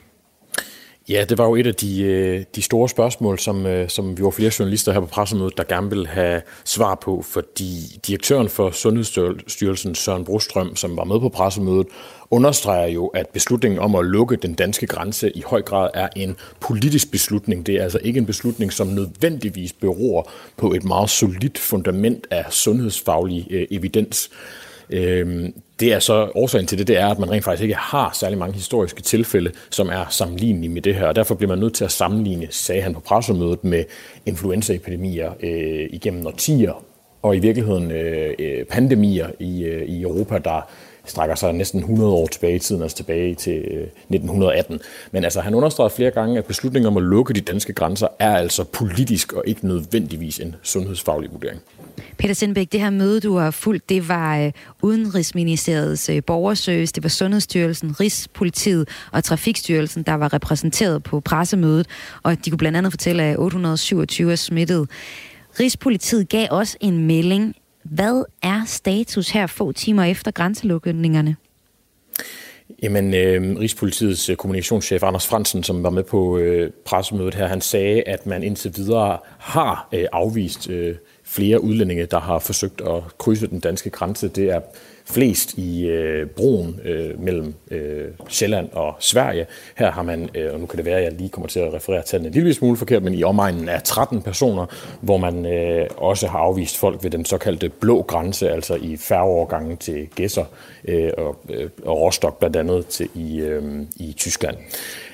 Ja, det var jo et af de, øh, de store spørgsmål, som, øh, som vi var flere journalister her på pressemødet, der gerne ville have svar på, fordi direktøren for Sundhedsstyrelsen, Søren Brostrøm, som var med på pressemødet, understreger jo, at beslutningen om at lukke den danske grænse i høj grad er en politisk beslutning. Det er altså ikke en beslutning, som nødvendigvis beror på et meget solidt fundament af sundhedsfaglig øh, evidens. Øhm, det er så årsagen til det, det er, at man rent faktisk ikke har særlig mange historiske tilfælde, som er sammenlignelige med det her, og derfor bliver man nødt til at sammenligne, sagde han på pressemødet, med influenzaepidemier øh, igennem årtier, og i virkeligheden øh, øh pandemier i, øh, i Europa, der strækker sig næsten 100 år tilbage i tiden, altså tilbage til øh, 1918. Men altså, han understreger flere gange, at beslutningen om at lukke de danske grænser er altså politisk og ikke nødvendigvis en sundhedsfaglig vurdering. Peter Sindbæk, det her møde, du har fulgt, det var øh, Udenrigsministeriets øh, borgerservice, det var Sundhedsstyrelsen, Rigspolitiet og Trafikstyrelsen, der var repræsenteret på pressemødet, og de kunne blandt andet fortælle, at 827 er smittet. Rigspolitiet gav også en melding hvad er status her få timer efter grænselukningerne? Jamen, øh, Rigspolitiets øh, kommunikationschef Anders Fransen, som var med på øh, pressemødet her, han sagde, at man indtil videre har øh, afvist øh, flere udlændinge, der har forsøgt at krydse den danske grænse. Det er flest i øh, broen øh, mellem øh, Sjælland og Sverige. Her har man, øh, og nu kan det være, at jeg lige kommer til at referere tallene en lille smule forkert, men i omegnen er 13 personer, hvor man øh, også har afvist folk ved den såkaldte blå grænse, altså i færgeovergangen til Gæsser øh, og, øh, og Rostock blandt andet til, i, øh, i Tyskland.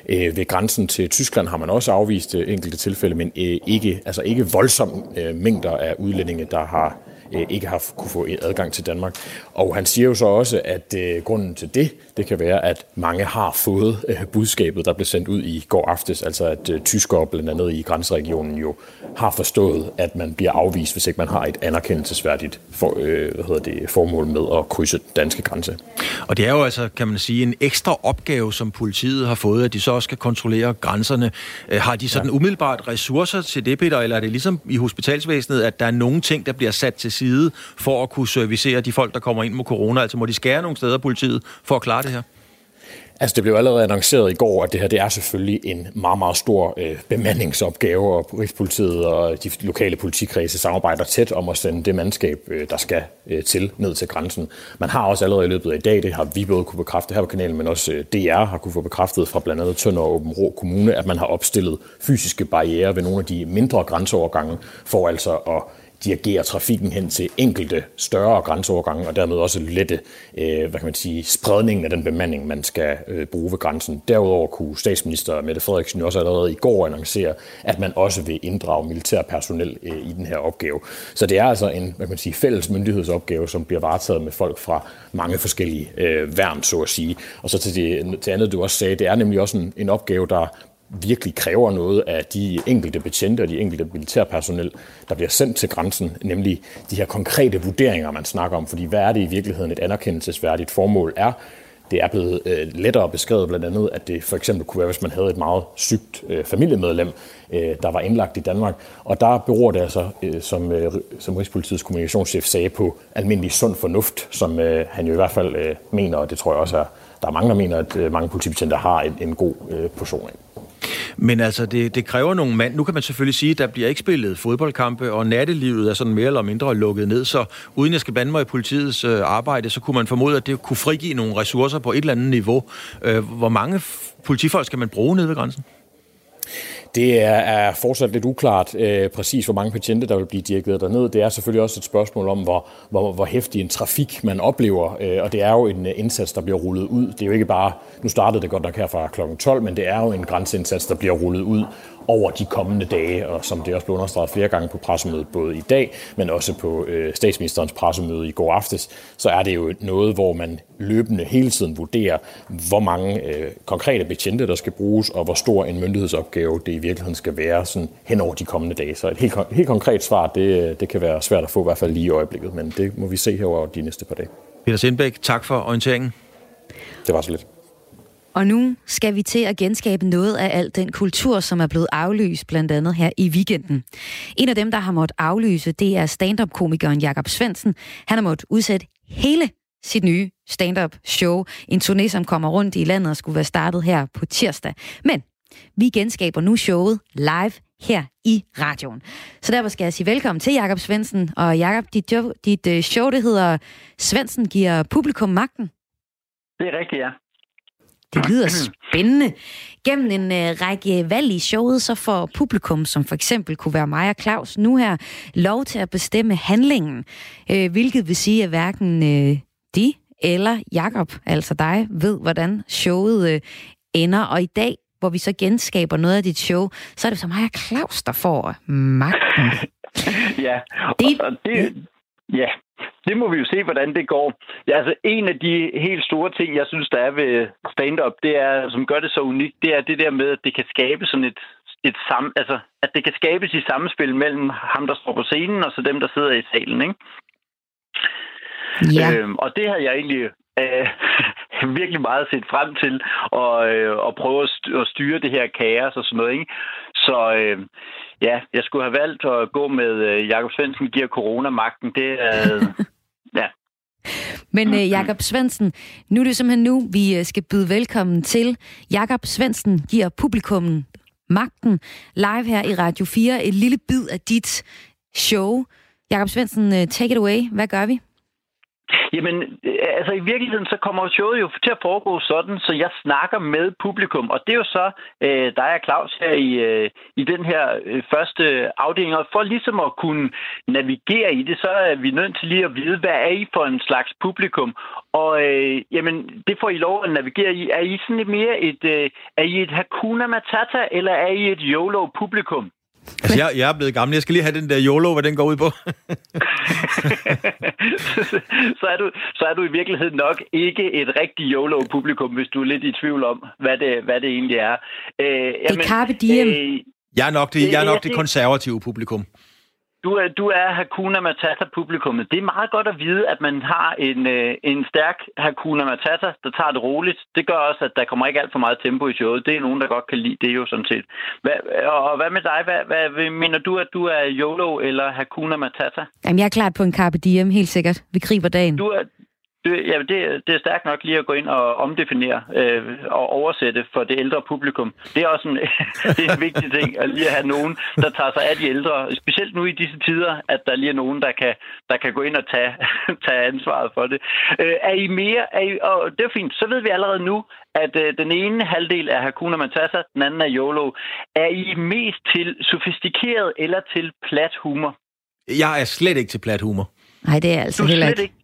Øh, ved grænsen til Tyskland har man også afvist øh, enkelte tilfælde, men øh, ikke, altså ikke voldsomme øh, mængder af udlændinge, der har øh, ikke har kunne få adgang til Danmark. Og han siger jo så også, at øh, grunden til det, det kan være, at mange har fået øh, budskabet, der blev sendt ud i går aftes, altså at øh, tyskere blandt andet i grænseregionen jo har forstået, at man bliver afvist, hvis ikke man har et anerkendelsesværdigt for, øh, hvad hedder det, formål med at krydse den danske grænse. Og det er jo altså, kan man sige, en ekstra opgave, som politiet har fået, at de så også skal kontrollere grænserne. Øh, har de sådan ja. umiddelbart ressourcer til det, Peter, eller er det ligesom i hospitalsvæsenet, at der er nogle ting, der bliver sat til side for at kunne servicere de folk, der kommer ind med corona? Altså må de skære nogle steder politiet for at klare det her? Altså, det blev allerede annonceret i går, at det her det er selvfølgelig en meget, meget stor øh, bemandingsopgave, og Rigspolitiet og de lokale politikredse samarbejder tæt om at sende det mandskab, øh, der skal øh, til, ned til grænsen. Man har også allerede i løbet af i dag, det har vi både kunne bekræfte her på kanalen, men også øh, DR har kunne få bekræftet fra blandt andet Tønder og Åben Rå Kommune, at man har opstillet fysiske barriere ved nogle af de mindre grænseovergange, for altså at dirigere trafikken hen til enkelte større grænseovergange, og dermed også lette øh, hvad kan man sige, spredningen af den bemanding, man skal øh, bruge ved grænsen. Derudover kunne statsminister Mette Frederiksen også allerede i går annoncere, at man også vil inddrage militær personel øh, i den her opgave. Så det er altså en hvad kan man sige, fælles myndighedsopgave, som bliver varetaget med folk fra mange forskellige øh, værn, så at sige. Og så til det til andet, du også sagde, det er nemlig også en, en opgave, der virkelig kræver noget af de enkelte betjente og de enkelte militærpersonel, der bliver sendt til grænsen, nemlig de her konkrete vurderinger, man snakker om. Fordi hvad er det i virkeligheden et anerkendelsesværdigt formål er? Det er blevet øh, lettere beskrevet blandt andet, at det for eksempel kunne være, hvis man havde et meget sygt øh, familiemedlem, øh, der var indlagt i Danmark. Og der beror det altså, øh, som, øh, som Rigspolitiets kommunikationschef sagde, på almindelig sund fornuft, som øh, han jo i hvert fald øh, mener, og det tror jeg også er, der er mange, der mener, at øh, mange politibetjente har en, en god øh, portion af. Men altså, det, det kræver nogle mand. Nu kan man selvfølgelig sige, at der bliver ikke spillet fodboldkampe, og nattelivet er sådan mere eller mindre lukket ned. Så uden jeg skal bande mig i politiets øh, arbejde, så kunne man formode, at det kunne frigive nogle ressourcer på et eller andet niveau. Øh, hvor mange politifolk skal man bruge nede ved grænsen? Det er, er fortsat lidt uklart øh, præcis, hvor mange patienter, der vil blive dirigeret derned. Det er selvfølgelig også et spørgsmål om, hvor, hvor, hvor hæftig en trafik man oplever, øh, og det er jo en øh, indsats, der bliver rullet ud. Det er jo ikke bare, nu startede det godt nok her fra kl. 12, men det er jo en grænseindsats, der bliver rullet ud over de kommende dage, og som det også blev understreget flere gange på pressemødet, både i dag, men også på øh, statsministerens pressemøde i går aftes, så er det jo noget, hvor man løbende hele tiden vurderer, hvor mange øh, konkrete betjente, der skal bruges, og hvor stor en myndighedsopgave det i virkeligheden skal være sådan hen over de kommende dage. Så et helt, helt konkret svar, det, det kan være svært at få, i hvert fald lige i øjeblikket, men det må vi se herover de næste par dage. Peter Sindbæk, tak for orienteringen. Det var så lidt. Og nu skal vi til at genskabe noget af al den kultur, som er blevet aflyst, blandt andet her i weekenden. En af dem, der har måttet aflyse, det er stand-up-komikeren Jakob Svendsen. Han har måttet udsætte hele sit nye stand-up show. En turné, som kommer rundt i landet og skulle være startet her på tirsdag. Men vi genskaber nu showet live her i radioen. Så derfor skal jeg sige velkommen til Jakob Svendsen. Og Jakob, dit, dit øh, show, det hedder Svendsen giver publikum magten. Det er rigtigt, ja. Det lyder spændende. Gennem en øh, række valg i showet, så får publikum, som for eksempel kunne være mig og Claus, nu her lov til at bestemme handlingen. Øh, hvilket vil sige, at hverken øh, de eller Jakob, altså dig, ved, hvordan showet øh, ender. Og i dag, hvor vi så genskaber noget af dit show, så er det så mig og Claus, der får magten. ja, det, og det, ja, det må vi jo se, hvordan det går. Ja, altså, en af de helt store ting, jeg synes, der er ved stand-up, det er, som gør det så unikt, det er det der med, at det kan skabe sådan et, et sam, altså, at det kan skabes i samspil mellem ham, der står på scenen, og så dem, der sidder i salen, ikke? Ja. Øhm, og det har jeg egentlig øh, virkelig meget set frem til, og, øh, og prøve at styre det her kaos og sådan noget, ikke? Så øh, ja, jeg skulle have valgt at gå med øh, Jakob Svendsen giver corona magten. Det er... Øh, ja. Men øh, Jakob Svendsen, nu er det simpelthen nu, vi øh, skal byde velkommen til. Jakob Svendsen giver publikummen magten live her i Radio 4. Et lille bid af dit show. Jakob Svendsen, øh, take it away. Hvad gør vi? Jamen, øh, altså i virkeligheden, så kommer showet jo til at foregå sådan, så jeg snakker med publikum, og det er jo så øh, dig og Claus her i, øh, i den her øh, første afdeling, og for ligesom at kunne navigere i det, så er vi nødt til lige at vide, hvad er I for en slags publikum? Og øh, jamen, det får I lov at navigere i. Er I sådan lidt mere et, øh, er I et Hakuna Matata, eller er I et YOLO-publikum? Altså, jeg, jeg er blevet gammel. Jeg skal lige have den der YOLO, hvad den går ud på. så, er du, så er du i virkeligheden nok ikke et rigtigt YOLO-publikum, hvis du er lidt i tvivl om, hvad det, hvad det egentlig er. Øh, jamen, det er Carpe Diem. Øh, jeg er nok det, jeg er nok det konservative publikum du er, du er Hakuna Matata-publikummet. Det er meget godt at vide, at man har en, øh, en stærk Hakuna Matata, der tager det roligt. Det gør også, at der kommer ikke alt for meget tempo i showet. Det er nogen, der godt kan lide det jo sådan set. Hvad, og hvad med dig? Hvad, hvad, mener du, at du er YOLO eller Hakuna Matata? Jamen, jeg er klart på en Carpe Diem, helt sikkert. Vi griber dagen. Du er, det, ja, det, det er stærkt nok lige at gå ind og omdefinere øh, og oversætte for det ældre publikum. Det er også en, det er en vigtig ting at lige have nogen, der tager sig af de ældre. Specielt nu i disse tider, at der lige er nogen, der kan, der kan gå ind og tage, tage ansvaret for det. Øh, er I mere, er I, og det er fint, så ved vi allerede nu, at øh, den ene halvdel er Hakuna Matata, den anden er YOLO. Er I mest til sofistikeret eller til plat humor? Jeg er slet ikke til plat humor. Nej, det er altså Du er heller slet ikke. ikke.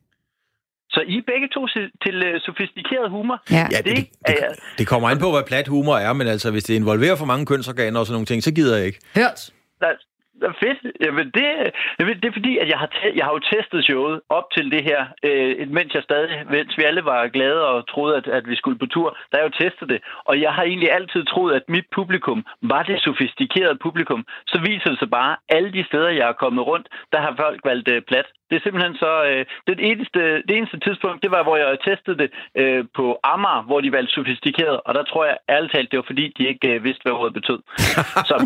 Så I er begge to til, til uh, sofistikeret humor? Ja. Ja, det, det, det, det kommer an på, hvad plat humor er, men altså, hvis det involverer for mange kønsorganer og sådan nogle ting, så gider jeg ikke. Hørt. Er fedt. Jamen, det, jamen, det er fordi, at jeg har, te- jeg har jo testet showet op til det her, øh, mens jeg stadig, mens vi alle var glade og troede, at, at vi skulle på tur, der har jeg jo testet det. Og jeg har egentlig altid troet, at mit publikum var det sofistikerede publikum. Så viser det sig bare, alle de steder, jeg er kommet rundt, der har folk valgt øh, plat. Det er simpelthen så... Øh, det, eneste, det eneste tidspunkt, det var, hvor jeg testede det øh, på Amager, hvor de valgte sofistikeret. Og der tror jeg ærligt talt, det var fordi, de ikke øh, vidste, hvad ordet betød. Så,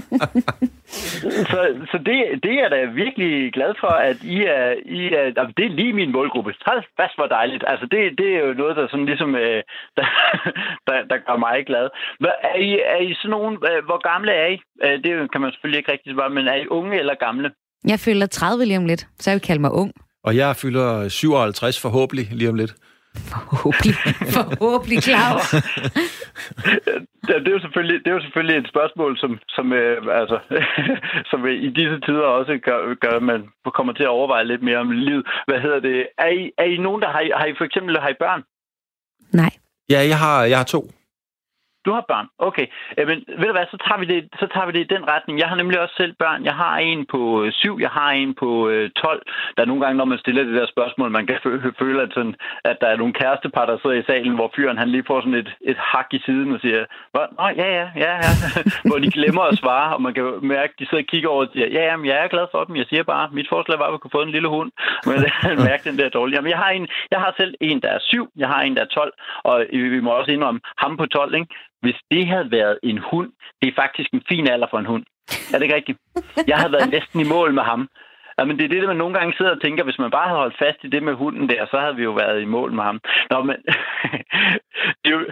så, så det, det er jeg da virkelig glad for, at I er... I er altså, det er lige min målgruppe. Hold fast, hvor dejligt. Altså, det, det er jo noget, der sådan ligesom... Øh, der, der, der gør mig glad. Hvad, er, I, er I sådan nogen... Øh, hvor gamle er I? Øh, det kan man selvfølgelig ikke rigtig svare, men er I unge eller gamle? Jeg føler 30 lige om lidt, så jeg vil kalde mig ung. Og jeg fylder 57 forhåbentlig lige om lidt. Forhåbentlig, forhåbentlig Claus. Ja, det er jo selvfølgelig, det er jo selvfølgelig et spørgsmål, som, som, øh, altså, som i disse tider også gør, gør, at man kommer til at overveje lidt mere om livet. Hvad hedder det? Er I, er I nogen, der har, I- har I for eksempel har I børn? Nej. Ja, jeg har, jeg har to. Du har børn. Okay. Øh, men ved du hvad, så tager, vi det, så tager vi det i den retning. Jeg har nemlig også selv børn. Jeg har en på øh, syv, jeg har en på øh, 12. Der er nogle gange, når man stiller det der spørgsmål, man kan føle, at, sådan, at der er nogle kærestepar, der sidder i salen, hvor fyren han lige får sådan et, et hak i siden og siger, Nå, ja, ja, ja, ja. hvor de glemmer at svare, og man kan mærke, at de sidder og kigger over og siger, ja, jamen, jeg er glad for dem. Jeg siger bare, mit forslag var, at vi kunne få en lille hund. Men mærke den der dårlige. Jamen, jeg har, en, jeg har selv en, der er syv, jeg har en, der er 12, og vi må også indrømme ham på 12, ikke? Hvis det havde været en hund, det er faktisk en fin alder for en hund. Er det ikke rigtigt? Jeg havde været næsten i mål med ham. Jamen, det er det, man nogle gange sidder og tænker, hvis man bare havde holdt fast i det med hunden der, så havde vi jo været i mål med ham. Nå, men det, er jo,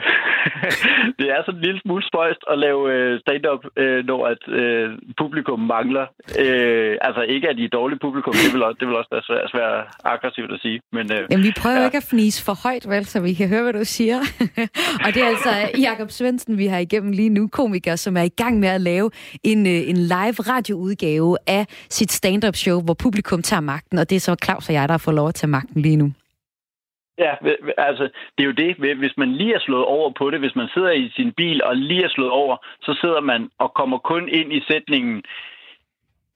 det er sådan en lille smule spøjst at lave øh, stand-up, øh, når at øh, publikum mangler. Øh, altså ikke, at de er dårlige publikum, det vil også, det vil også være svært, svært aggressivt at sige. Men, øh, Jamen, vi prøver ja. ikke at fnise for højt, vel, så vi kan høre, hvad du siger. og det er altså Jakob Svendsen, vi har igennem lige nu, komiker, som er i gang med at lave en, en live radioudgave af sit stand-up show, hvor publikum tager magten, og det er så Claus og jeg, der får lov at tage magten lige nu. Ja, altså, det er jo det. Hvis man lige er slået over på det, hvis man sidder i sin bil og lige er slået over, så sidder man og kommer kun ind i sætningen,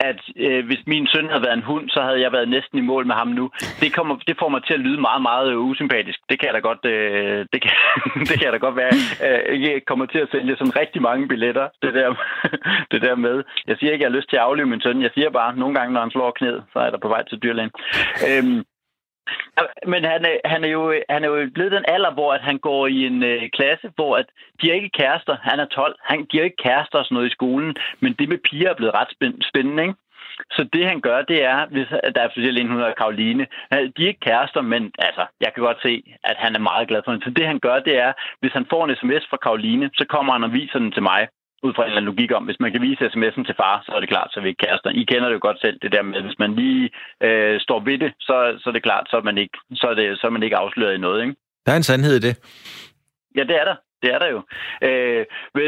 at øh, hvis min søn havde været en hund, så havde jeg været næsten i mål med ham nu. Det, kommer, det får mig til at lyde meget, meget øh, usympatisk. Det kan jeg da godt, øh, det kan, det kan jeg da godt være. Øh, jeg kommer til at sælge sådan rigtig mange billetter, det der, det der med. Jeg siger ikke, at jeg har lyst til at aflive min søn. Jeg siger bare, at nogle gange, når han slår knæet, så er der på vej til dyrlægen. Øhm, men han er, han, er jo, han er jo blevet den alder, hvor at han går i en øh, klasse, hvor at de er ikke kærester. Han er 12. Han, giver ikke kærester og sådan noget i skolen, men det med piger er blevet ret spændende, ikke? Så det han gør, det er, hvis der er specielt en, hun hedder Karoline, han- øh, de er ikke kærester, men altså, jeg kan godt se, at han er meget glad for hende. Så det han gør, det er, hvis han får en sms fra Karoline, så kommer han og viser den til mig ud fra en eller anden logik om, hvis man kan vise sms'en til far, så er det klart, så er vi ikke kærester. I kender det jo godt selv, det der med, hvis man lige øh, står ved det, så, så er det klart, så er man ikke, så er det, så er man ikke afsløret i noget, ikke? Der er en sandhed i det. Ja, det er der. Det er der jo. Øh, men,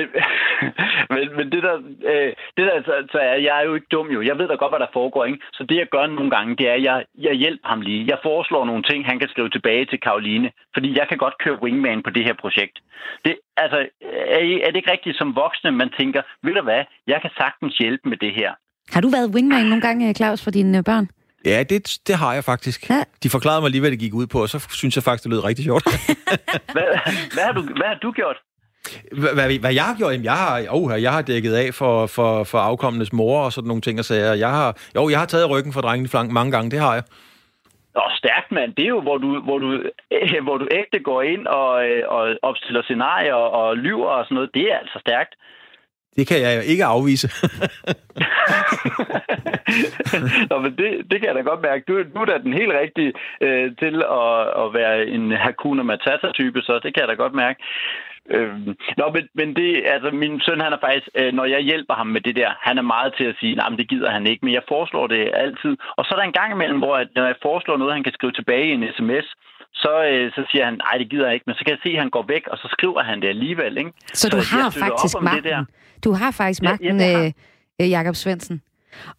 men, men det der, øh, det der så, så er, jeg er jo ikke dum jo. Jeg ved da godt, hvad der foregår, ikke? Så det, jeg gør nogle gange, det er, at jeg, jeg hjælper ham lige. Jeg foreslår nogle ting, han kan skrive tilbage til Karoline. Fordi jeg kan godt køre wingman på det her projekt. Det, altså, er, er det ikke rigtigt som voksne, man tænker, ved du hvad, jeg kan sagtens hjælpe med det her. Har du været wingman nogle gange, Claus, for dine øh, børn? Ja, det, det har jeg faktisk. Ja. De forklarede mig lige, hvad det gik ud på, og så synes jeg faktisk, det lød rigtig sjovt. Hvad, hvad, har, du, hvad har du gjort? hvad, hvad, hvad jeg har gjort? Jamen, jeg har, oh, jeg har dækket af for, for, for afkommenes mor og sådan nogle ting og sager. Jeg har, jo, jeg har taget ryggen for drengene flank mange gange, det har jeg. Nå, stærkt, mand. Det er jo, hvor du, hvor du, øh, hvor du ægte går ind og, øh, og opstiller scenarier og lyver og sådan noget. Det er altså stærkt. Det kan jeg jo ikke afvise. Nå, men det, det kan jeg da godt mærke. Du, du er da den helt rigtige øh, til at, at være en Hakuna Matata-type, så det kan jeg da godt mærke. Øh, nå, men, men det, altså, min søn, han er faktisk, øh, når jeg hjælper ham med det der, han er meget til at sige, nej, det gider han ikke, men jeg foreslår det altid. Og så er der en gang imellem, hvor at, når jeg foreslår noget, han kan skrive tilbage i en sms, så, øh, så siger han, nej, det gider jeg ikke, men så kan jeg se, at han går væk, og så skriver han det alligevel. Ikke? Så, så du har faktisk magten. Du har faktisk magten, ja, ja, øh, Jakob Svendsen.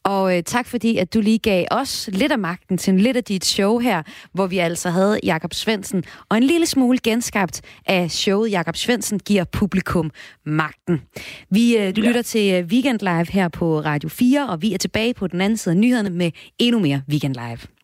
Og øh, tak fordi, at du lige gav os lidt af magten til lidt af dit show her, hvor vi altså havde Jakob Svendsen, og en lille smule genskabt af showet Jakob Svendsen giver publikum magten. Vi, øh, du ja. lytter til øh, Weekend Live her på Radio 4, og vi er tilbage på den anden side af nyhederne med endnu mere Weekend Live.